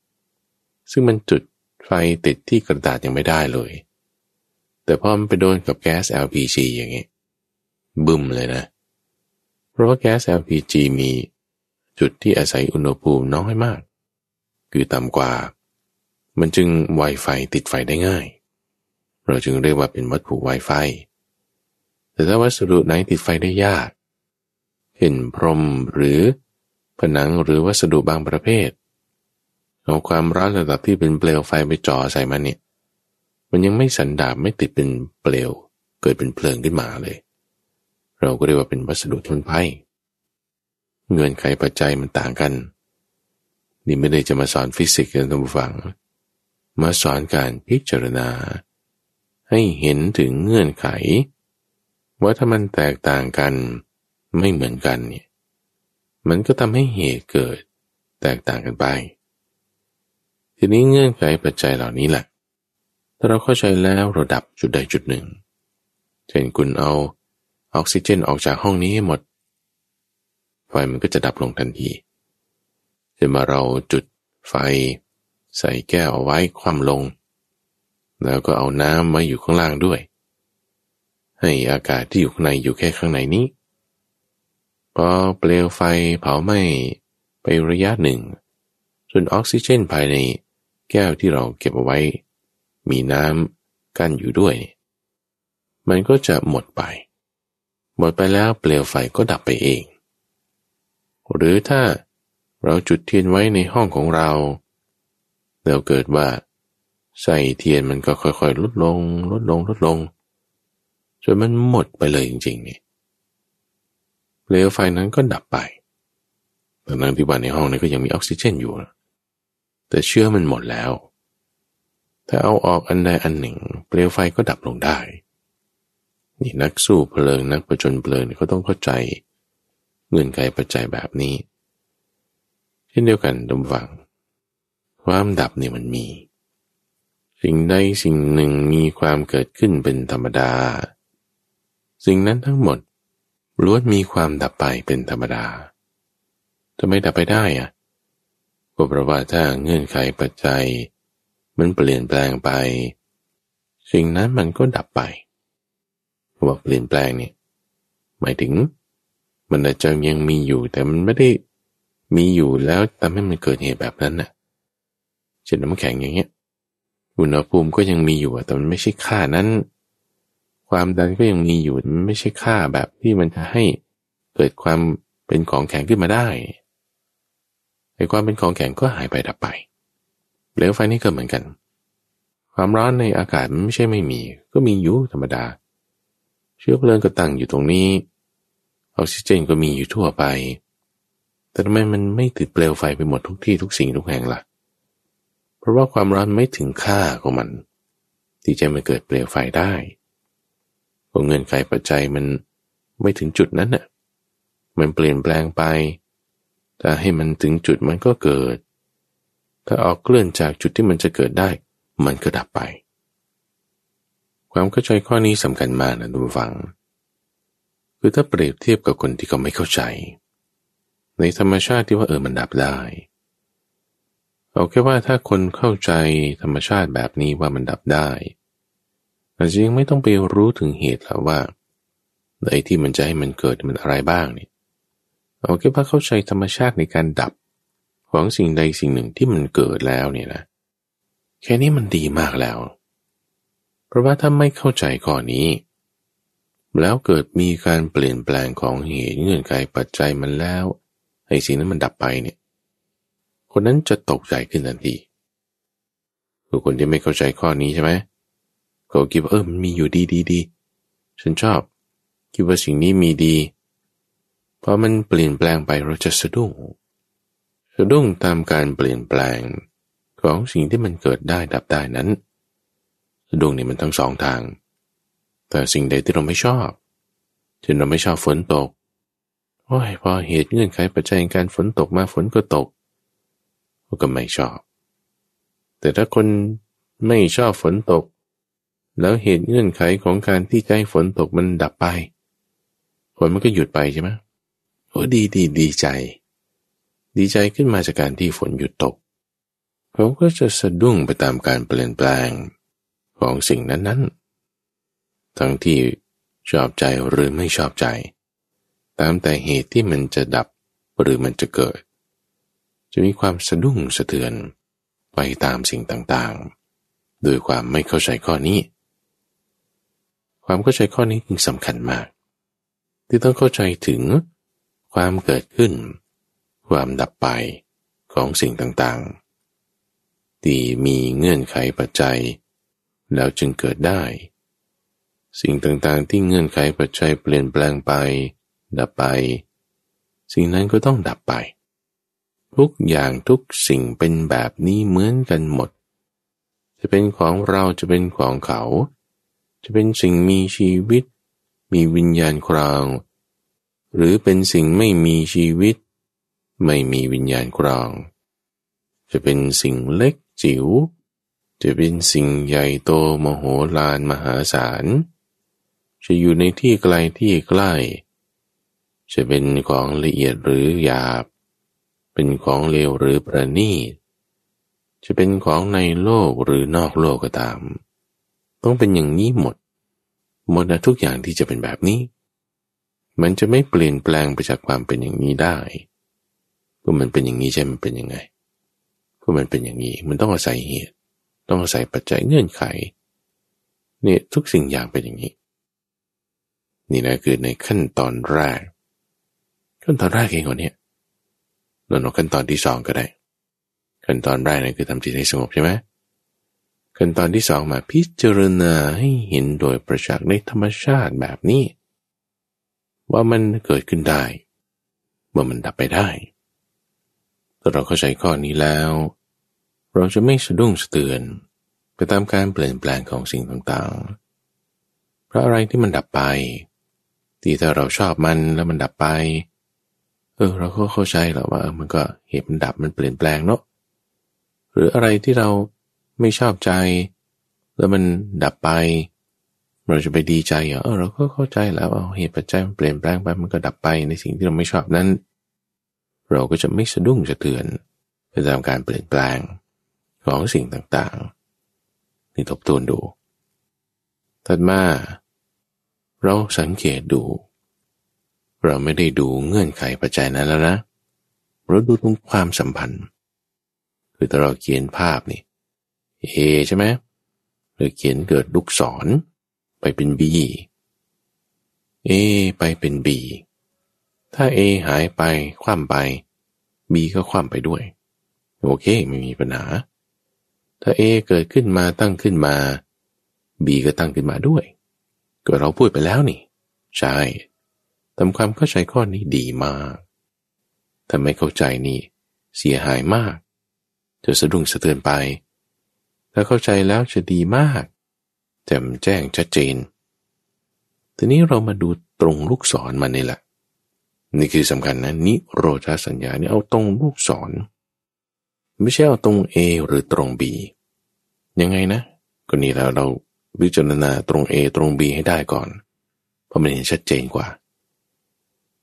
ซึ่งมันจุดไฟติดที่กระดาษยังไม่ได้เลย แต่พอมันไปโดนกับแก๊ส LPG อย่างนี้บึ้มเลยนะ เพราะว่าแก๊ส LPG มีจุดที่อาศัยอุณหภูมิน้อยมาก คือต่ำกว่า มันจึงไวไฟติดไฟได้ง่าย เราจึงเรียกว่าเป็นวัตถุไวไฟ แต่ถ้าวัสดุไหนติดไฟได้ยาก เห็นพรมหรือ ผนังหรือวัสดุบางประเภทเอาความร้อนระดับที่เป็นเปลวไฟไปจ่อใส่มันเนี่ย มันยังไม่สันดาบไม่ติดเป็นเปลว เกิดเป็นเพลิงขึ้นมาเลย เราก็เรียกว่าเป็นวัสดุทนภัยเงื่อนไขปัจจัยมันต่างกัน นี่ไม่ได้จะมาสอนฟิสิกส์กันท่านผู้ฟัง มาสอนการพิจารณา ให้เห็นถึงเงื่อนไข ว่าถ้ามันแตกต่างกันไม่เหมือนกันเนี่ย มันก็ทำให้เหตุเกิดแตกต่างกันไป ทีนี้เงื่อนไขปัจจัยเหล่านี้แหละ ถ้าเราเข้าใจแล้วเราดับจุดใดจุดหนึ่ง เช่นคุณเอาออกซิเจนออกจากห้องนี้ให้หมด ไฟมันก็จะดับลงทันทีจะมาเราจุดไฟ ใส่แก้วเอาไว้คว่ำลง แล้วก็เอาน้ำมาอยู่ข้างล่างด้วย ให้อากาศที่อยู่ข้างในอยู่แค่ข้างในนี้ พอเปลวไฟเผาไหม้ไประยะหนึ่ง ส่วนออกซิเจนภายในแก้วที่เราเก็บเอาไว้ มีน้ำกั้นอยู่ด้วย มันก็จะหมดไป หมดไปแล้วเปลวไฟก็ดับไปเอง หรือถ้าเราจุดเทียนไว้ในห้องของเราแล้วเกิดว่าใส่เทียนมันก็ค่อยๆ ลดลง ลดลง ลดลง จนมันหมดไปเลยจริงๆนี่ เปลวไฟนั้นก็ดับไปแต่นั้นที่บ้านในห้องนั้ก็ยังมีออกซิเจนอยู่ แต่เชื้อมันหมดแล้ว ถ้าเอาออกอันใดอันหนึ่ง เปลวไฟก็ดับลงได้ นี่นักสู้เพลิงนักประจนเพลิงเขาต้องเข้าใจเงื่อนไขปัจจัยแบบนี้ เช่นเดียวกันดมฟัง ความดับเนี่ยมันมี สิ่งใดสิ่งหนึ่งมีความเกิดขึ้นเป็นธรรมดา สิ่งนั้นทั้งหมด ล้วนมีความดับไปเป็นธรรมดาทำไมดับไปได้อะก็เพราะว่าถ้าเงื่อนไขปัจจัย มันเปลี่ยนแปลงไป สิ่งนั้นมันก็ดับไปว่าเปลี่ยนแปลงเนี่ยหมายถึง มันอาจจะยังมีอยู่แต่มันไม่ได้มีอยู่แล้วทำให้มันเกิดเหตุแบบนั้นน่ะเช่นน้ำแข็งอย่างเงี้ยอุณหภูมิก็ยังมีอยู่แต่มันไม่ใช่ค่านั้น ความดันก็ยังมีอยู่มันไม่ใช่ค่าแบบที่มันจะให้เกิดความเป็นของแข็งขึ้นมาได้ไอ้ความเป็นของแข็งก็หายไปดับไปเปลวไฟนี่ก็เหมือนกัน ความร้อนในอากาศไม่ใช่ไม่มี ก็มีอยู่ธรรมดา เชื้อเพลิงก็ตั้งอยู่ตรงนี้ออกซิเจนก็มีอยู่ทั่วไป แต่ทำไมมันไม่ติดเปลวไฟไปหมดทุกที่ทุกสิ่งทุกแห่งละ่ะ เพราะว่าความร้อนไม่ถึงค่าของมัน ที่จะมาเกิดเปลวไฟได้ ราะเงินไขปัจจัยมันไม่ถึงจุดนั้นน่ะ มันเปลี่ยนแปลงไป แต่ให้มันถึงจุดมันก็เกิด ถ้าออกเคลื่อนจากจุดที่มันจะเกิดได้ มันก็ดับไป ความเข้าใจข้อนี้สำคัญมากนะทุกฝัง คือถ้าเปรียบเทียบกับคนที่เขาไม่เข้าใจ ในธรรมชาติที่ว่าเออมันดับได้เอาแค่ว่าถ้าคนเข้าใจธรรมชาติแบบนี้ว่ามันดับได้ อาจจะยังไม่ต้องไปรู้ถึงเหตุแล้วว่าไอ้ที่มันจะให้มันเกิดมันอะไรบ้างเนี่ยเอาแค่ว่าเข้าใจธรรมชาติในการดับของสิ่งใดสิ่งหนึ่งที่มันเกิดแล้วเนี่ยนะ แค่นี้มันดีมากแล้ว เพราะว่าถ้าไม่เข้าใจข้อนี้ แล้วเกิดมีการเปลี่ยนแปลงของเหตุเงื่อนไขปัจจัยมันแล้วไอ้สิ่งนั้นมันดับไปเนี่ย คนนั้นจะตกใจขึ้นทันทีคือคนที่ไม่เข้าใจข้อนี้ใช่ไหมเขาคิดว่าเออมันมีอยู่ดีดีดีฉันชอบ คิดว่าสิ่งนี้มีดีพอมันเปลี่ยนแปลงไปเราจะสะดุ้งสะดุ้งตามการเปลี่ยนแปลงของสิ่งที่มันเกิดได้ดับได้นั้นสะดุ้งนี่มันทั้งสองทาง แต่สิ่งใดที่เราไม่ชอบเช่นเราไม่ชอบฝนตกโอ้ยพอเหตุเงื่อนไขปัจจัยการฝนตกมาฝนก็ตกก็ไม่ชอบ แต่ถ้าคนไม่ชอบฝนตก แล้วเหตุเงื่อนไขของการที่ให้ฝนตกมันดับไปฝนมันก็หยุดไปใช่ไหมโอ้ดีดีดีใจ ดีใจขึ้นมาจากการที่ฝนหยุดตก เขาก็จะสะดุ้งไปตามการเปลี่ยนแปลงของสิ่งนั้นๆ ทั้งที่ชอบใจหรือไม่ชอบใจ ตามแต่เหตุที่มันจะดับหรือมันจะเกิด จะมีความสะดุ้งสะเทือนไปตามสิ่งต่างๆ โดยความไม่เข้าใจข้อนี้ ความเข้าใจข้อนี้จึงสำคัญมาก ที่ต้องเข้าใจถึงความเกิดขึ้น ความดับไปของสิ่งต่างๆ ที่มีเงื่อนไขปัจจัย แล้วจึงเกิดได้ สิ่งต่างๆ ที่เงื่อนไขปัจจัยเปลี่ยนแปลงไป ดับไป สิ่งนั้นก็ต้องดับไป ทุกอย่างทุกสิ่งเป็นแบบนี้เหมือนกันหมด จะเป็นของเราจะเป็นของเขา จะเป็นสิ่งมีชีวิต มีวิญญาณครองหรือเป็นสิ่งไม่มีชีวิต ไม่มีวิญญาณครองจะเป็นสิ่งเล็กจิ๋ว จะเป็นสิ่งใหญ่โตมโหฬารมหาศาล จะอยู่ในที่ไกลที่ใกล้ จะเป็นของละเอียดหรือหยาบ เป็นของเลวหรือประณีต จะเป็นของในโลกหรือนอกโลกก็ตาม ต้องเป็นอย่างนี้หมด หมดนะทุกอย่างที่จะเป็นแบบนี้ มันจะไม่เปลี่ยนแปลงไปจากความเป็นอย่างนี้ได้ก็มันเป็นอย่างนี้ใช่มันเป็นยังไงก็มันเป็นอย่างนี้ มันต้องอาศัยเหตุ ต้องอาศัยปัจจัยเงื่อนไข เนี่ยทุกสิ่งอย่างเป็นอย่างนี้ นี่นะคือในขั้นตอนแรก ขั้นตอนแรกเองก่อนเนี่ยเราเอาขั้นตอนที่สองก็ได้ ขั้นตอนแรกนี่คือทำจิตให้สงบใช่ไหม ขั้นตอนที่สองมาพิจารณาให้เห็นโดยประจักษ์ในธรรมชาติแบบนี้ ว่ามันเกิดขึ้นได้ ว่ามันดับไปได้ถ้าเราเข้าใจข้อนี้แล้ว เราจะไม่สะดุ้งสะเตือน ไปตามการเปลี่ยนแปลงของสิ่งต่างๆ เพราะอะไรที่มันดับไป ที่ถ้าเราชอบมันแล้วมันดับไป เออเราก็เข้าใจแล้วว่ามันก็เหตุมันดับมันเปลี่ยนแปลงเนาะหรืออะไรที่เรา ไม่ชอบใจ แล้วมันดับไป เราจะไปดีใจเหรอเออเราก็เข้าใจแล้วเอาเหตุปัจจัยมันเปลี่ยนแปลงไปมันก็ดับไปในสิ่งที่เราไม่ชอบนั้น เราก็จะไม่สะดุ้งสะเทือนไปตามการเปลี่ยนแปลงของสิ่งต่างๆ นี่ทบทวนดูถัดมาเราสังเกตดู เราไม่ได้ดูเงื่อนไขปัจจัยนั้นแล้วนะเราดูตรงความสัมพันธ์ คือถ้าเราเขียนภาพนี่ A ใช่ไหมหรือเขียนเกิดลูกศร ไปเป็น B A ไปเป็น B ถ้า A หายไปคว่ำไป B ก็คว่ำไปด้วย โอเคไม่มีปัญหา ถ้า A เกิดขึ้นมาตั้งขึ้นมา B ก็ตั้งขึ้นมาด้วย ก็เราพูดไปแล้วนี่ ใช่ทำความเข้าใจข้อนี้ดีมากถ้าไม่เข้าใจนี่ เสียหายมาก จะสะดุ้งสะเทือนไป ถ้าเข้าใจแล้วจะดีมากแจ่มแจ้งชัดเจน ทีนี้เรามาดูตรงลูกศรมันนี่แหละ นี่คือสำคัญนะ นิโรธาสัญญานี่เอาตรงลูกศร ไม่ใช่เอาตรง A หรือตรง B ยังไงนะก็นี่แล้วเราวิจารณาตรง A ตรง B ให้ได้ก่อน เพราะมันเห็นชัดเจนกว่า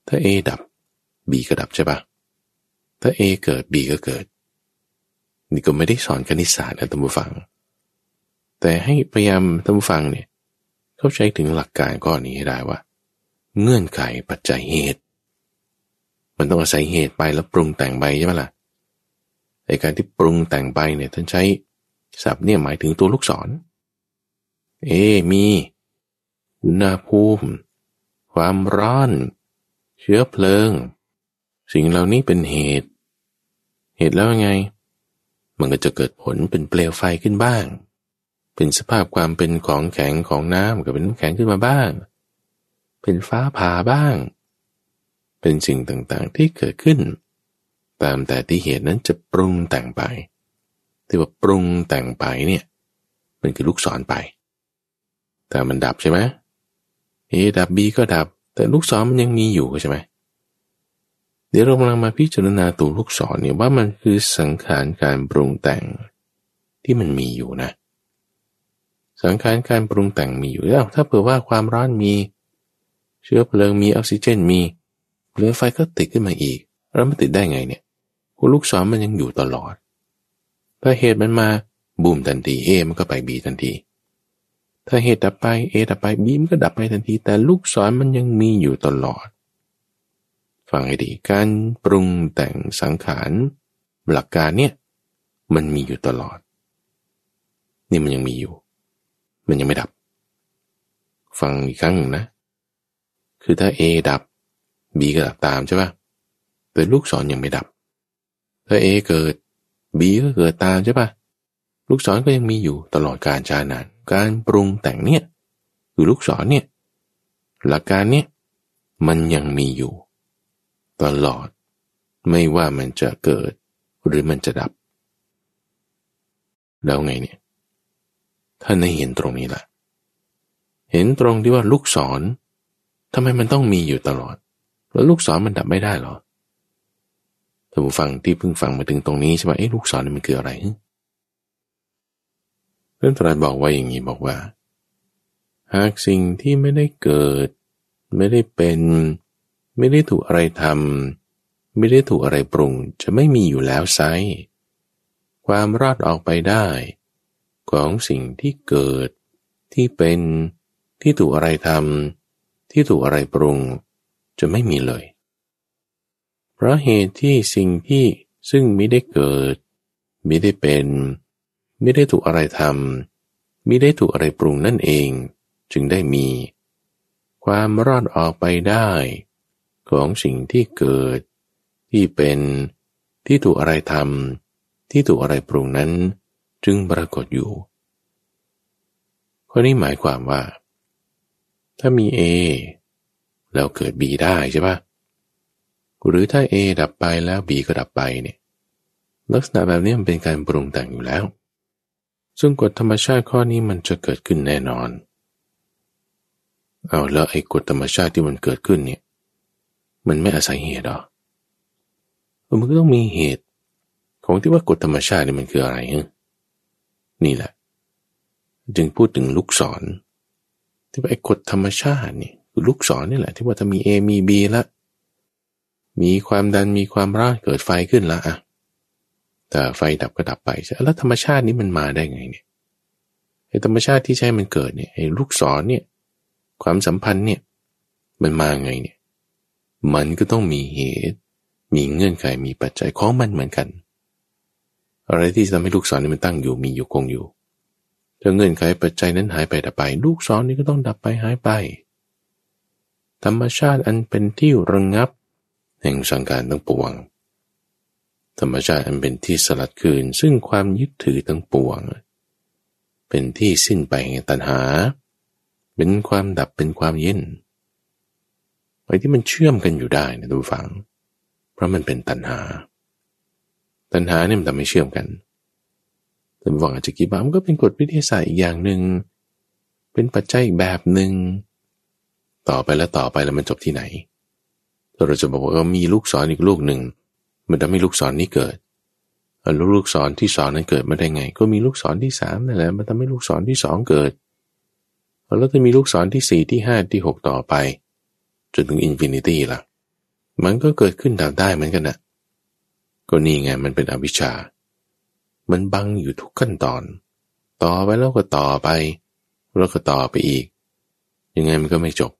ถ้า A ดับ B ก็ดับใช่ปะถ้า A เกิด B ก็เกิด นี่ก็ไม่ได้สอนคณิตศาสตร์นะท่านผู้ฟัง แต่ให้พยายามท่านผู้ฟังเนี่ยเข้าใจถึงหลักการก้อนนี้ให้ได้ว่า เงื่อนไขปัจจัยเหตุ มันต้องอาศัยเหตุไปแล้วปรุงแต่งไปใช่ไหมล่ะในการที่ปรุงแต่งไปเนี่ยท่านใช้ศัพท์เนี่ยหมายถึงตัวลูกศร เอ มีอุณหภูมิ ความร้อน เชื้อเพลิง สิ่งเหล่านี้เป็นเหตุ เหตุแล้วไง มันก็จะเกิดผลเป็นเปลวไฟขึ้นบ้าง เป็นสภาพความเป็นของแข็งของน้ำก็เป็นน้ำแข็งขึ้นมาบ้าง เป็นฟ้าผ่าบ้าง เป็นสิ่งต่างๆที่เกิดขึ้น ตามแต่ที่เหตุนั้นจะปรุงแต่งไป ที่ว่าปรุงแต่งไปเนี่ยมันคือลูกศรไป แต่มันดับใช่ไหมเอดับบีก็ดับ แต่ลูกศรมันยังมีอยู่ใช่ไหมเเดี๋ยวเรากำลังมาพิจารณาตัวลูกศรเนี่ยว่ามันคือสังขารการปรุงแต่งที่มันมีอยู่นะ สังขารการปรุงแต่งมีอยู่แล้วถ้าเผื่อว่าความร้อนมี เชื้อเพลิงมีออกซิเจนมีเปลวไฟก็ติดขึ้นมาอีก แล้วมันติดได้ไงเนี่ยลูกศรมันยังอยู่ตลอด ถ้าเหตุมันมาบูมทันทีเอมันก็ไปบีทันที ถ้าเหตุดับไปเอดับไปบีมันก็ดับไปทันที แต่ลูกศรมันยังมีอยู่ตลอด ฟังให้ดีการปรุงแต่งสังขารหลักการเนี่ยมันมีอยู่ตลอด นี่มันยังมีอยู่ มันยังไม่ดับ ฟังอีกครั้งหนึ่งนะ คือถ้า A ดับ B ก็ดับตามใช่ปะแต่ลูกศรยังไม่ดับ ถ้า A เกิดบีก็เกิดตามใช่ป่ะลูกศรก็ยังมีอยู่ตลอดการชานาน การปรุงแต่งเนี่ยคือลูกศรเนี่ยหลักการเนี่ยมันยังมีอยู่ ตลอด ไม่ว่ามันจะเกิด หรือมันจะดับ แล้วไงเนี่ยท่านได้เห็นตรงนี้ละเห็นตรงที่ว่าลูกศรทำไมมันต้องมีอยู่ตลอด แล้วลูกศรมันดับไม่ได้หรอท่านผู้ฟังที่เพิ่งฟังมาถึงตรงนี้ใช่ไหมเอ๊ะลูกศรนี่มันคืออะไรเรื่องตรัสบอกว่าอย่างนี้บอกว่า หากสิ่งที่ไม่ได้เกิด ไม่ได้เป็น ไม่ได้ถูกอะไรทำไม่ได้ถูกอะไรปรุงจะไม่มีอยู่แล้วไซความรอดออกไปได้ ของสิ่งที่เกิด ที่เป็นที่ถูกอะไรทำที่ถูกอะไรปรุง จะไม่มีเลยพราะเหตุที่สิ่งที่ซึ่งไม่ได้เกิด ไม่ได้เป็น ไม่ได้ถูกอะไรทำไม่ได้ถูกอะไรปรุงนั่นเอง จึงได้มี ความรอดออกไปได้ ของสิ่งที่เกิด ที่เป็นที่ถูกอะไรทำที่ถูกอะไรปรุงนั้น จึงปรากฏอยู่ข้อนี้หมายความว่า ถ้ามี A แล้วเกิด B ได้ใช่ปะหรือถ้า A ดับไปแล้ว B ก็ดับไปเนี่ยลักษณะแบบนี้มันเป็นการปรุงแต่งอยู่แล้ว ซึ่งกฎธรรมชาติข้อนี้มันจะเกิดขึ้นแน่นอน เอาแล้วไอ้กฎธรรมชาติที่มันเกิดขึ้นเนี่ย มันไม่อาศัยเหตุหรอมันก็ต้องมีเหตุ ของที่ว่ากฎธรรมชาตินี่มันคืออะไรฮะนี่แหละ จึงพูดถึงลูกศร ที่ว่าไอ้กฎธรรมชาตินี่คือลูกศรนี่แหละ ที่ว่าถ้ามี A มี B ล้วมีความดันมีความร้อนเกิดไฟขึ้นละอะแต่ไฟดับก็ดับไปแล้วธรรมชาตินี้มันมาได้ไงเนี่ยไอ้ธรรมชาติที่ใช้มันเกิดเนี่ยไอ้ลูกศรเนี่ย ความสัมพันธ์เนี่ย มันมาไงเนี่ย มันก็ต้องมีเหตุ มีเงื่อนไขมีปัจจัยของมันเหมือนกัน อะไรที่ทำให้ลูกศรนี่มันตั้งอยู่มีอยู่คงอยู่ถ้าเงื่อนไขปัจจัยนั้นหายไปดับไป ลูกศรนี่ก็ต้องดับไปหายไป ธรรมชาติอันเป็นที่ระงงับ แห่งสังการทั้งปวง ธรรมชาติอันเป็นที่สลัดคืนซึ่งความยึดถือทั้งปวง เป็นที่สิ้นไปแห่งตัณหา เป็นความดับเป็นความเย็น ไอ้ที่มันเชื่อมกันอยู่ได้นะทุกฝัง เพราะมันเป็นตัณหา ตัณหาเนี่ยมันทำให้เชื่อมกันแต่บางอาจจะคิดว่ามันก็เป็นกฎวิทยาศาสตร์อีกอย่างหนึ่ง เป็นปัจจัยอีกแบบหนึ่ง ต่อไปแล้วต่อไปแล้วมันจบที่ไหน เราจะบอกว่ามีลูกศรออีกลูกหนึ่ง มันทำให้ลูกศรนี้เกิดแล้วลูกศรที่สองนั้นเกิดมาได้ไง ก็มีลูกศรที่สามนั่นแหละมันทำให้ลูกศรที่สองเกิด แล้วจะมีลูกศรที่สี่ที่ห้าที่หกต่อไป จนถึง infinity ล่ะ มันก็เกิดขึ้นตามได้เหมือนกันนะก็นี่ไงมันเป็นอวิชชา มันบังอยู่ทุกขั้นตอน ต่อไปแล้วก็ต่อไป แล้วก็ต่อไปอีก ยังไงมันก็ไม่จบ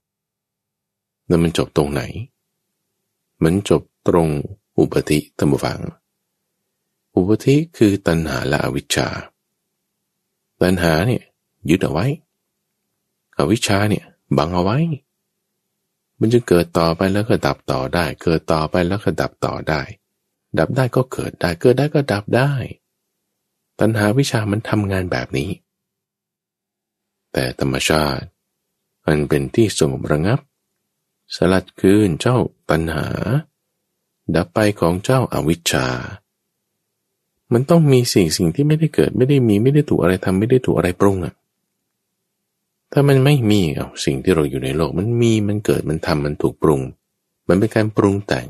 แล้วมันจบตรงไหน มันจบตรงอุปธิธรรมฟัง อุปธิคือตัณหาและอวิชชา ตัณหาเนี่ยยึดเอาไว้ อวิชชาเนี่ยบังเอาไว้ มันจะเกิดต่อไปแล้วก็ดับต่อได้ เกิดต่อไปแล้วก็ดับต่อได้ ดับได้ก็เกิดได้ เกิดได้ก็ดับได้ ตัณหาวิชามันทำงานแบบนี้ แต่ธรรมชาติมันเป็นที่สงบระงับ สลัดคืนเจ้าตัณหา ดับไปของเจ้าอาวิชชา มันต้องมีสิ่งสิ่งที่ไม่ได้เกิดไม่ได้มีไม่ได้ถูกอะไรทำไม่ได้ถูกอะไรปรุงอะ ถ้ามันไม่มีเอาสิ่งที่เราอยู่ในโลก มันมีมันเกิดมันทำมันถูกปรุง มันเป็นการปรุงแต่ง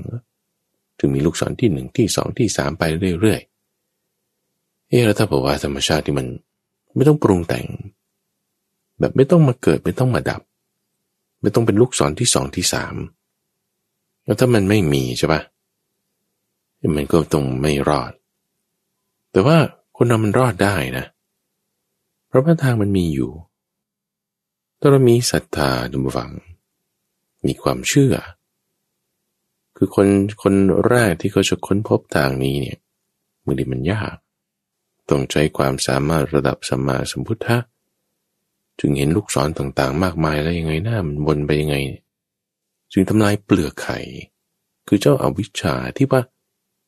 ถึงมีลูกศรที่หนึ่งที่สองที่สามไปเรื่อยๆเอ๊ะแล้วถ้าบอกว่าธรรมชาติที่มันไม่ต้องปรุงแต่ง แบบไม่ต้องมาเกิดไม่ต้องมาดับ ไม่ต้องเป็นลูกศรที่สองที่สามแล้วถ้ามันไม่มีใช่ปะมันก็ต้องไม่รอด แต่ว่าคนเรามันรอดได้นะ เพราะว่าทางมันมีอยู่ ถ้าเรามีศรัทธาดูฟัง มีความเชื่อ คือคนคนแรกที่เขาจะค้นพบทางนี้เนี่ยมือดีมันยาก ต้องใช้ความสามารถระดับสัมมาสัมพุทธะจึงเห็นลูกศรต่างๆ มากมายแล้วยังไงหน้ามันวนไปยังไง จึงทำลายเปลือกไข่ คือเจ้าอาวิชชาที่ว่า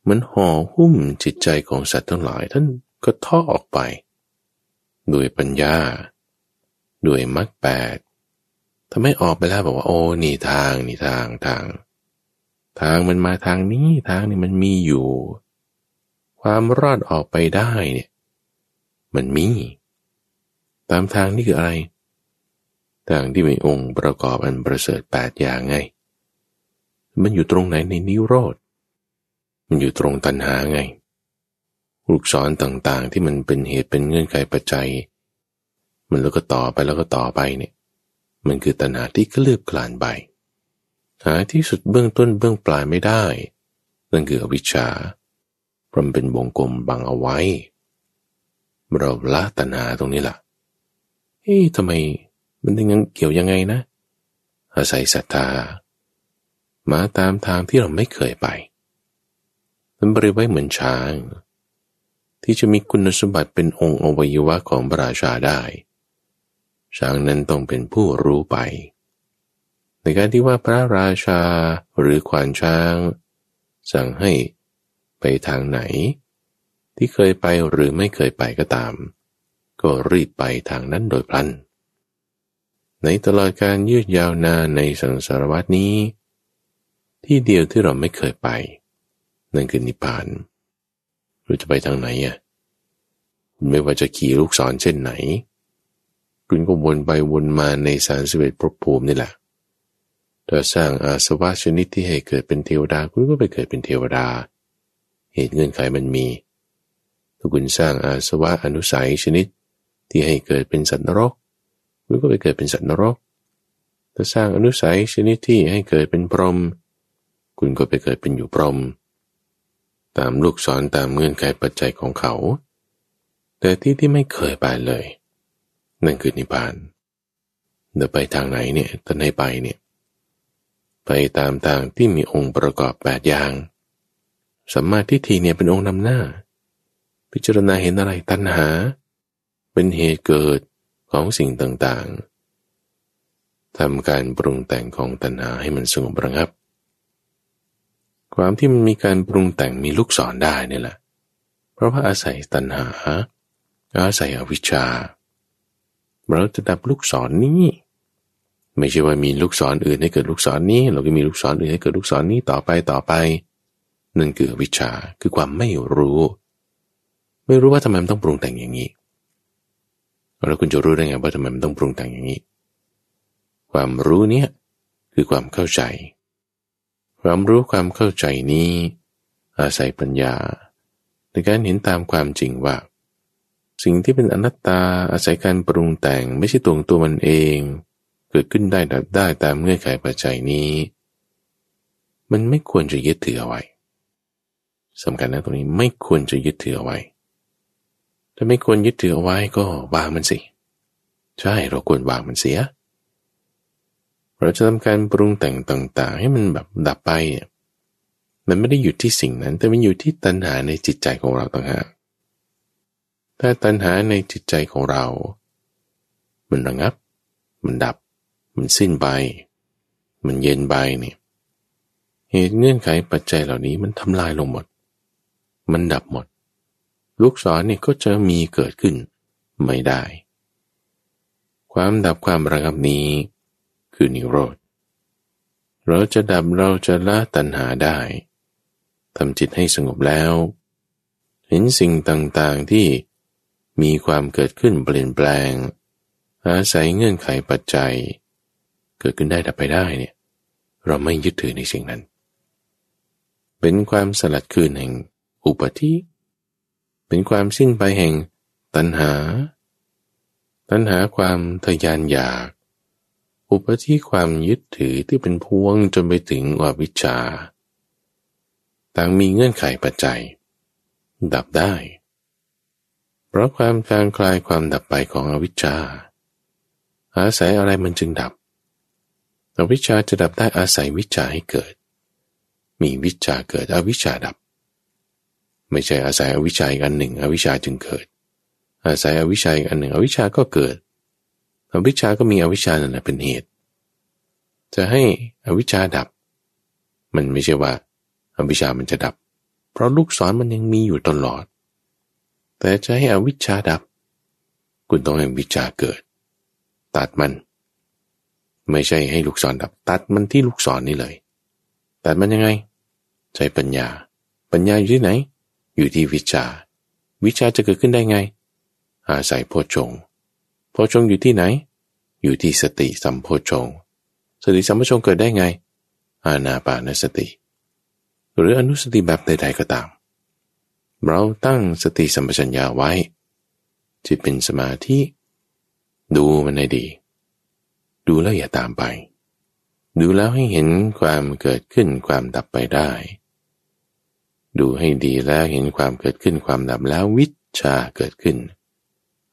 มันห่อหุ้มจิตใจของสัตว์ทั้งหลายท่านก็ท่อออกไป โดยปัญญา ด้วยมรรคแปดทำให้ออกไปแล้วบอกว่าโอ้นี่ทางนี่ทางทาง ทางมันมาทางนี้ทางนี้มันมีอยู่ ความรอดออกไปได้เนี่ย มันมี ตามทางนี่คืออะไรทางที่มีองค์ประกอบอันประเสริฐแปดอย่างไง มันอยู่ตรงไหนในนิโรธ มันอยู่ตรงตัณหาไงลูกศรต่างๆที่มันเป็นเหตุเป็นเงื่อนไขปัจจัย มันแล้วก็ต่อไปแล้วก็ต่อไปเนี่ย มันคือตัณหาที่เคลือบคลานไปหาที่สุดเบื้องต้นเบื้องปลายไม่ได้ นั่นคืออวิชชาเพราะมันเป็นวงกลมบังเอาไว้ เราละตัณหาตรงนี้ล่ะเฮ้ยทำไมมันถึงยังเกี่ยวยังไงนะ อาศัยศรัทธามาตามทางที่เราไม่เคยไปมันบริไว้เหมือนช้าง ที่จะมีคุณสมบัติเป็นองค์อวัยวะของพระราชาได้ ช้างนั้นต้องเป็นผู้รู้ไป ในการที่ว่าพระราชาหรือขวานช้าง สั่งให้ไปทางไหน ที่เคยไปหรือไม่เคยไปก็ตาม ก็รีบไปทางนั้นโดยพลัน ในตลอดการยืดยาวนานในสังสารวัตนี้ ที่เดียวที่เราไม่เคยไป นั่นคือนิพพานเราจะไปทางไหนอะไม่ว่าจะขี่ลูกศรเช่นไหน คุณก็วนไปวนมาในสารสเวทภพภูมินี่แหละถ้าสร้างอาสวะชนิดที่ให้เกิดเป็นเทวดาคุณก็ไปเกิดเป็นเทวดา เหตุเงื่อนไขมันมี ถ้าคุณสร้างอาสวะอนุสัยชนิดที่ให้เกิดเป็นสัตว์นรกคุณก็ไปเกิดเป็นสัตว์นรก ถ้าสร้างอนุสัยชนิดที่ให้เกิดเป็นพรหมคุณก็ไปเกิดเป็นอยู่พรหมตามลูกศรตามเงื่อนไขปัจจัยของเขา แต่ที่ที่ไม่เคยไปเลย นั่นคือนิพพานเดินไปทางไหนเนี่ยท่านให้ไปเนี่ยไปตามทางที่มีองค์ประกอบแปดอย่างสัมมาทิฏฐิเนี่ยเป็นองค์นำหน้า พิจารณาเห็นอะไรตัณหา เป็นเหตุเกิดของสิ่งต่างๆทำการปรุงแต่งของตัณหาให้มันสงบระงับ ความที่มันมีการปรุงแต่งมีลูกศรได้นี่แหละ เพราะว่าอาศัยตัณหา อาศัยอวิชชา เราจะดับลูกศรนนี้ ไม่ใช่ว่ามีลูกศรออื่นให้เกิดลูกศรนนี้ เราก็มีลูกศรออื่นให้เกิดลูกศรนนี้ต่อไปต่อไป นั่นคือวิชาคือความไม่รู้ ไม่รู้ว่าทำไมมันต้องปรุงแต่งอย่างนี้แล้วคุณจะรู้ได้ไงว่าทำไมมันต้องปรุงแต่งอย่างนี้ ความรู้เนี้ยคือความเข้าใจ ความรู้ความเข้าใจนี้ อาศัยปัญญาในการเห็นตามความจริงว่า สิ่งที่เป็นอนัตตาอาศัยการปรุงแต่งไม่ใช่ตัวตัวมันเอง เกิดขึ้นได้ดับได้ตามเงื่อนไขปัจจัยนี้ มันไม่ควรจะยึดถือเอาไว้สำคัญนะตรงนี้ไม่ควรจะยึดถือเอาไว้ ถ้าไม่ควรยึดถือเอาไว้ก็วางมันสิ ใช่เราควรวางมันเสีย เราจะทำการปรุงแต่งต่าง ๆ ให้มันแบบดับไป มันไม่ได้อยู่ที่สิ่งนั้น แต่มันอยู่ที่ตัณหาในจิตใจของเราต่างหาก ถ้าตัณหาในจิตใจของเรา มันระงับ มันดับ มันสิ้นไป มันเย็นไปเนี่ยเหตุเงื่อนไขปัจจัยเหล่านี้มันทำลายลงหมด มันดับหมด ลูกศรเนี่ยก็จะมีเกิดขึ้นไม่ได้ ความดับความระงับนี้คือนิโรธ เราจะดับเราจะละตัณหาได้ทำจิตให้สงบแล้ว เห็นสิ่งต่างๆที่ มีความเกิดขึ้นเปลี่ยนแปลง อาศัยเงื่อนไขปัจจัย เกิดขึ้นได้ดับไปได้เนี่ย เราไม่ยึดถือในสิ่งนั้น เป็นความสลัดคืนแห่งอุปธิ เป็นความสิ้นไปแห่งตัณหา ตัณหาความทยานอยาก อุปธิความยึดถือที่เป็นพวงจนไปถึงอวิชชา ต่างมีเงื่อนไขปัจจัย ดับได้ พราะความจางคลายความดับไปของอวิชชา อาศัยอะไรมันจึงดับ อวิชชาจะดับได้อาศัยวิชาให้เกิด มีวิชาเกิดอวิชชาดับ ไม่ใช่อาศัยอวิชชาอีกอันหนึ่ง อวิชชาจึงเกิด อาศัยอวิชชาอีกอันหนึ่ง อวิชชาก็เกิด อวิชชาก็มีอวิชชานั่นแหละเป็นเหตุ จะให้อวิชชาดับ มันไม่ใช่ว่า อวิชชามันจะดับ เพราะลูกศรมันยังมีอยู่ตลอด แต่จะให้อวิชชาดับ คุณต้องให้วิชาเกิด ตัดมัน ไม่ใช่ให้ลูกศรดับ ตัดมันที่ลูกศรนนี่เลย ตัดมันยังไง ใช้ปัญญา ปัญญาอยู่ที่ไหน อยู่ที่วิชา วิชาจะเกิดขึ้นได้ไง อาศัยโพชงโพชงอยู่ที่ไหน อยู่ที่สติสัมโพชงสติสัมโพชงเกิดได้ไง อาณาปานสติ หรืออนุสติแบบใดๆก็ตาม เราตั้งสติสัมปชัญญะไว้จิตเป็นสมาธิ ดูมันให้ดี ดูแล้วอย่าตามไป ดูแล้วให้เห็นความเกิดขึ้นความดับไปได้ ดูให้ดีแล้วเห็นความเกิดขึ้นความดับแล้ววิชาเกิดขึ้น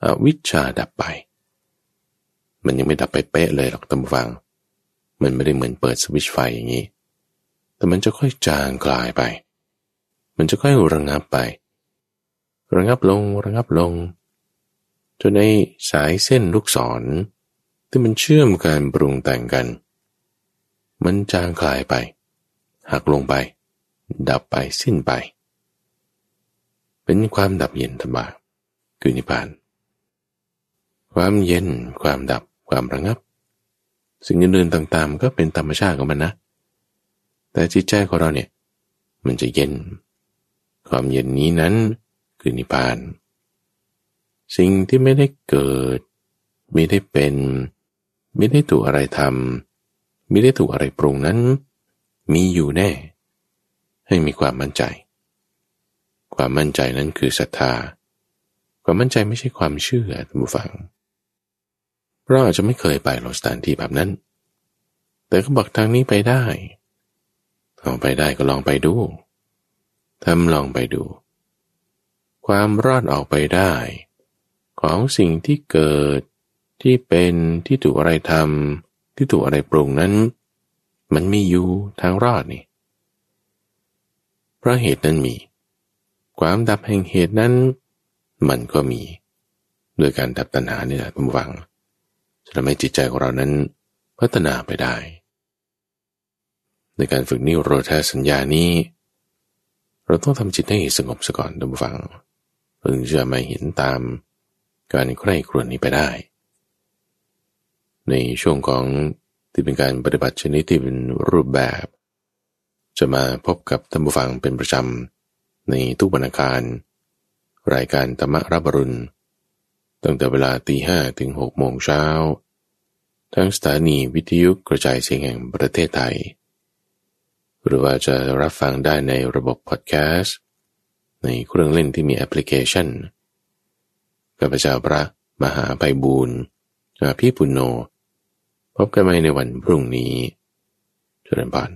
อวิชาดับไป มันยังไม่ดับไปเป๊ะเลยหรอกตำฟัง มันไม่ได้เหมือนเปิดสวิตช์ไฟอย่างนี้ แต่มันจะค่อยจางคลายไป มันจะค่อยระงับไประงับลงระงับลง จนในสายเส้นลูกศรที่มันเชื่อมการปรุงแต่งกัน มันจางคลายไป หักลงไป ดับไปสิ้นไป เป็นความดับเย็นธรรมะคือนิพพาน ความเย็นความดับความระงับ สิ่งอื่นๆต่างๆ ก็เป็นธรรมชาติของมันนะ แต่จิตใจของเราเนี่ย มันจะเย็น ความเย็นนี้นั้นคือนิพพาน สิ่งที่ไม่ได้เกิด ไม่ได้เป็น ไม่ได้ถูกอะไรทำไม่ได้ถูกอะไรปรุงนั้น มีอยู่แน่ ให้มีความมั่นใจ ความมั่นใจนั้นคือศรัทธา ความมั่นใจไม่ใช่ความเชื่อท่านผู้ฟัง เราอาจจะไม่เคยไปหรสถานที่แบบนั้น แต่ก็บอกทางนี้ไปได้ลองไปได้ก็ลองไปดู ทำลองไปดู ความรอดออกไปได้ ของสิ่งที่เกิดที่เป็นที่ถูกอะไรทำที่ถูกอะไรปรุงนั้น มันมีอยู่ทางรอดนี่เพราะเหตุนั้นมี ความดับแห่งเหตุนั้น มันก็มี โดยการดับตัณหานี่แหละคุณฟังจะทำให้จิตใจของเรานั้นพัฒนาไปได้ ในการฝึกนิโรธาสัญญานี้ เราต้องทำจิตให้สงบสก่อนดูฟังพึงจะมาเห็นตามการใคร่ครวญนี้ไปได้ ในช่วงของที่เป็นการปฏิบัติชนิดที่เป็นรูปแบบ จะมาพบกับท่านผู้ฟังเป็นประจำ ในทุกวันาคาร รายการธรรมรับรุณ ตั้งแต่เวลาตีห้ถึงหกโมงเช้าทั้งสถานีวิทยุกระจายเสียงแห่งประเทศไทย หรือว่าจะรับฟังได้ในระบบพอดแคสต์ในเครื่องเล่นที่มีแอปพลิเคชันกับพเจ้าพระมหาไพบูรณ์อาพี่ปุณโญพบกันใหม่ในวันพรุ่งนี้เจริญพร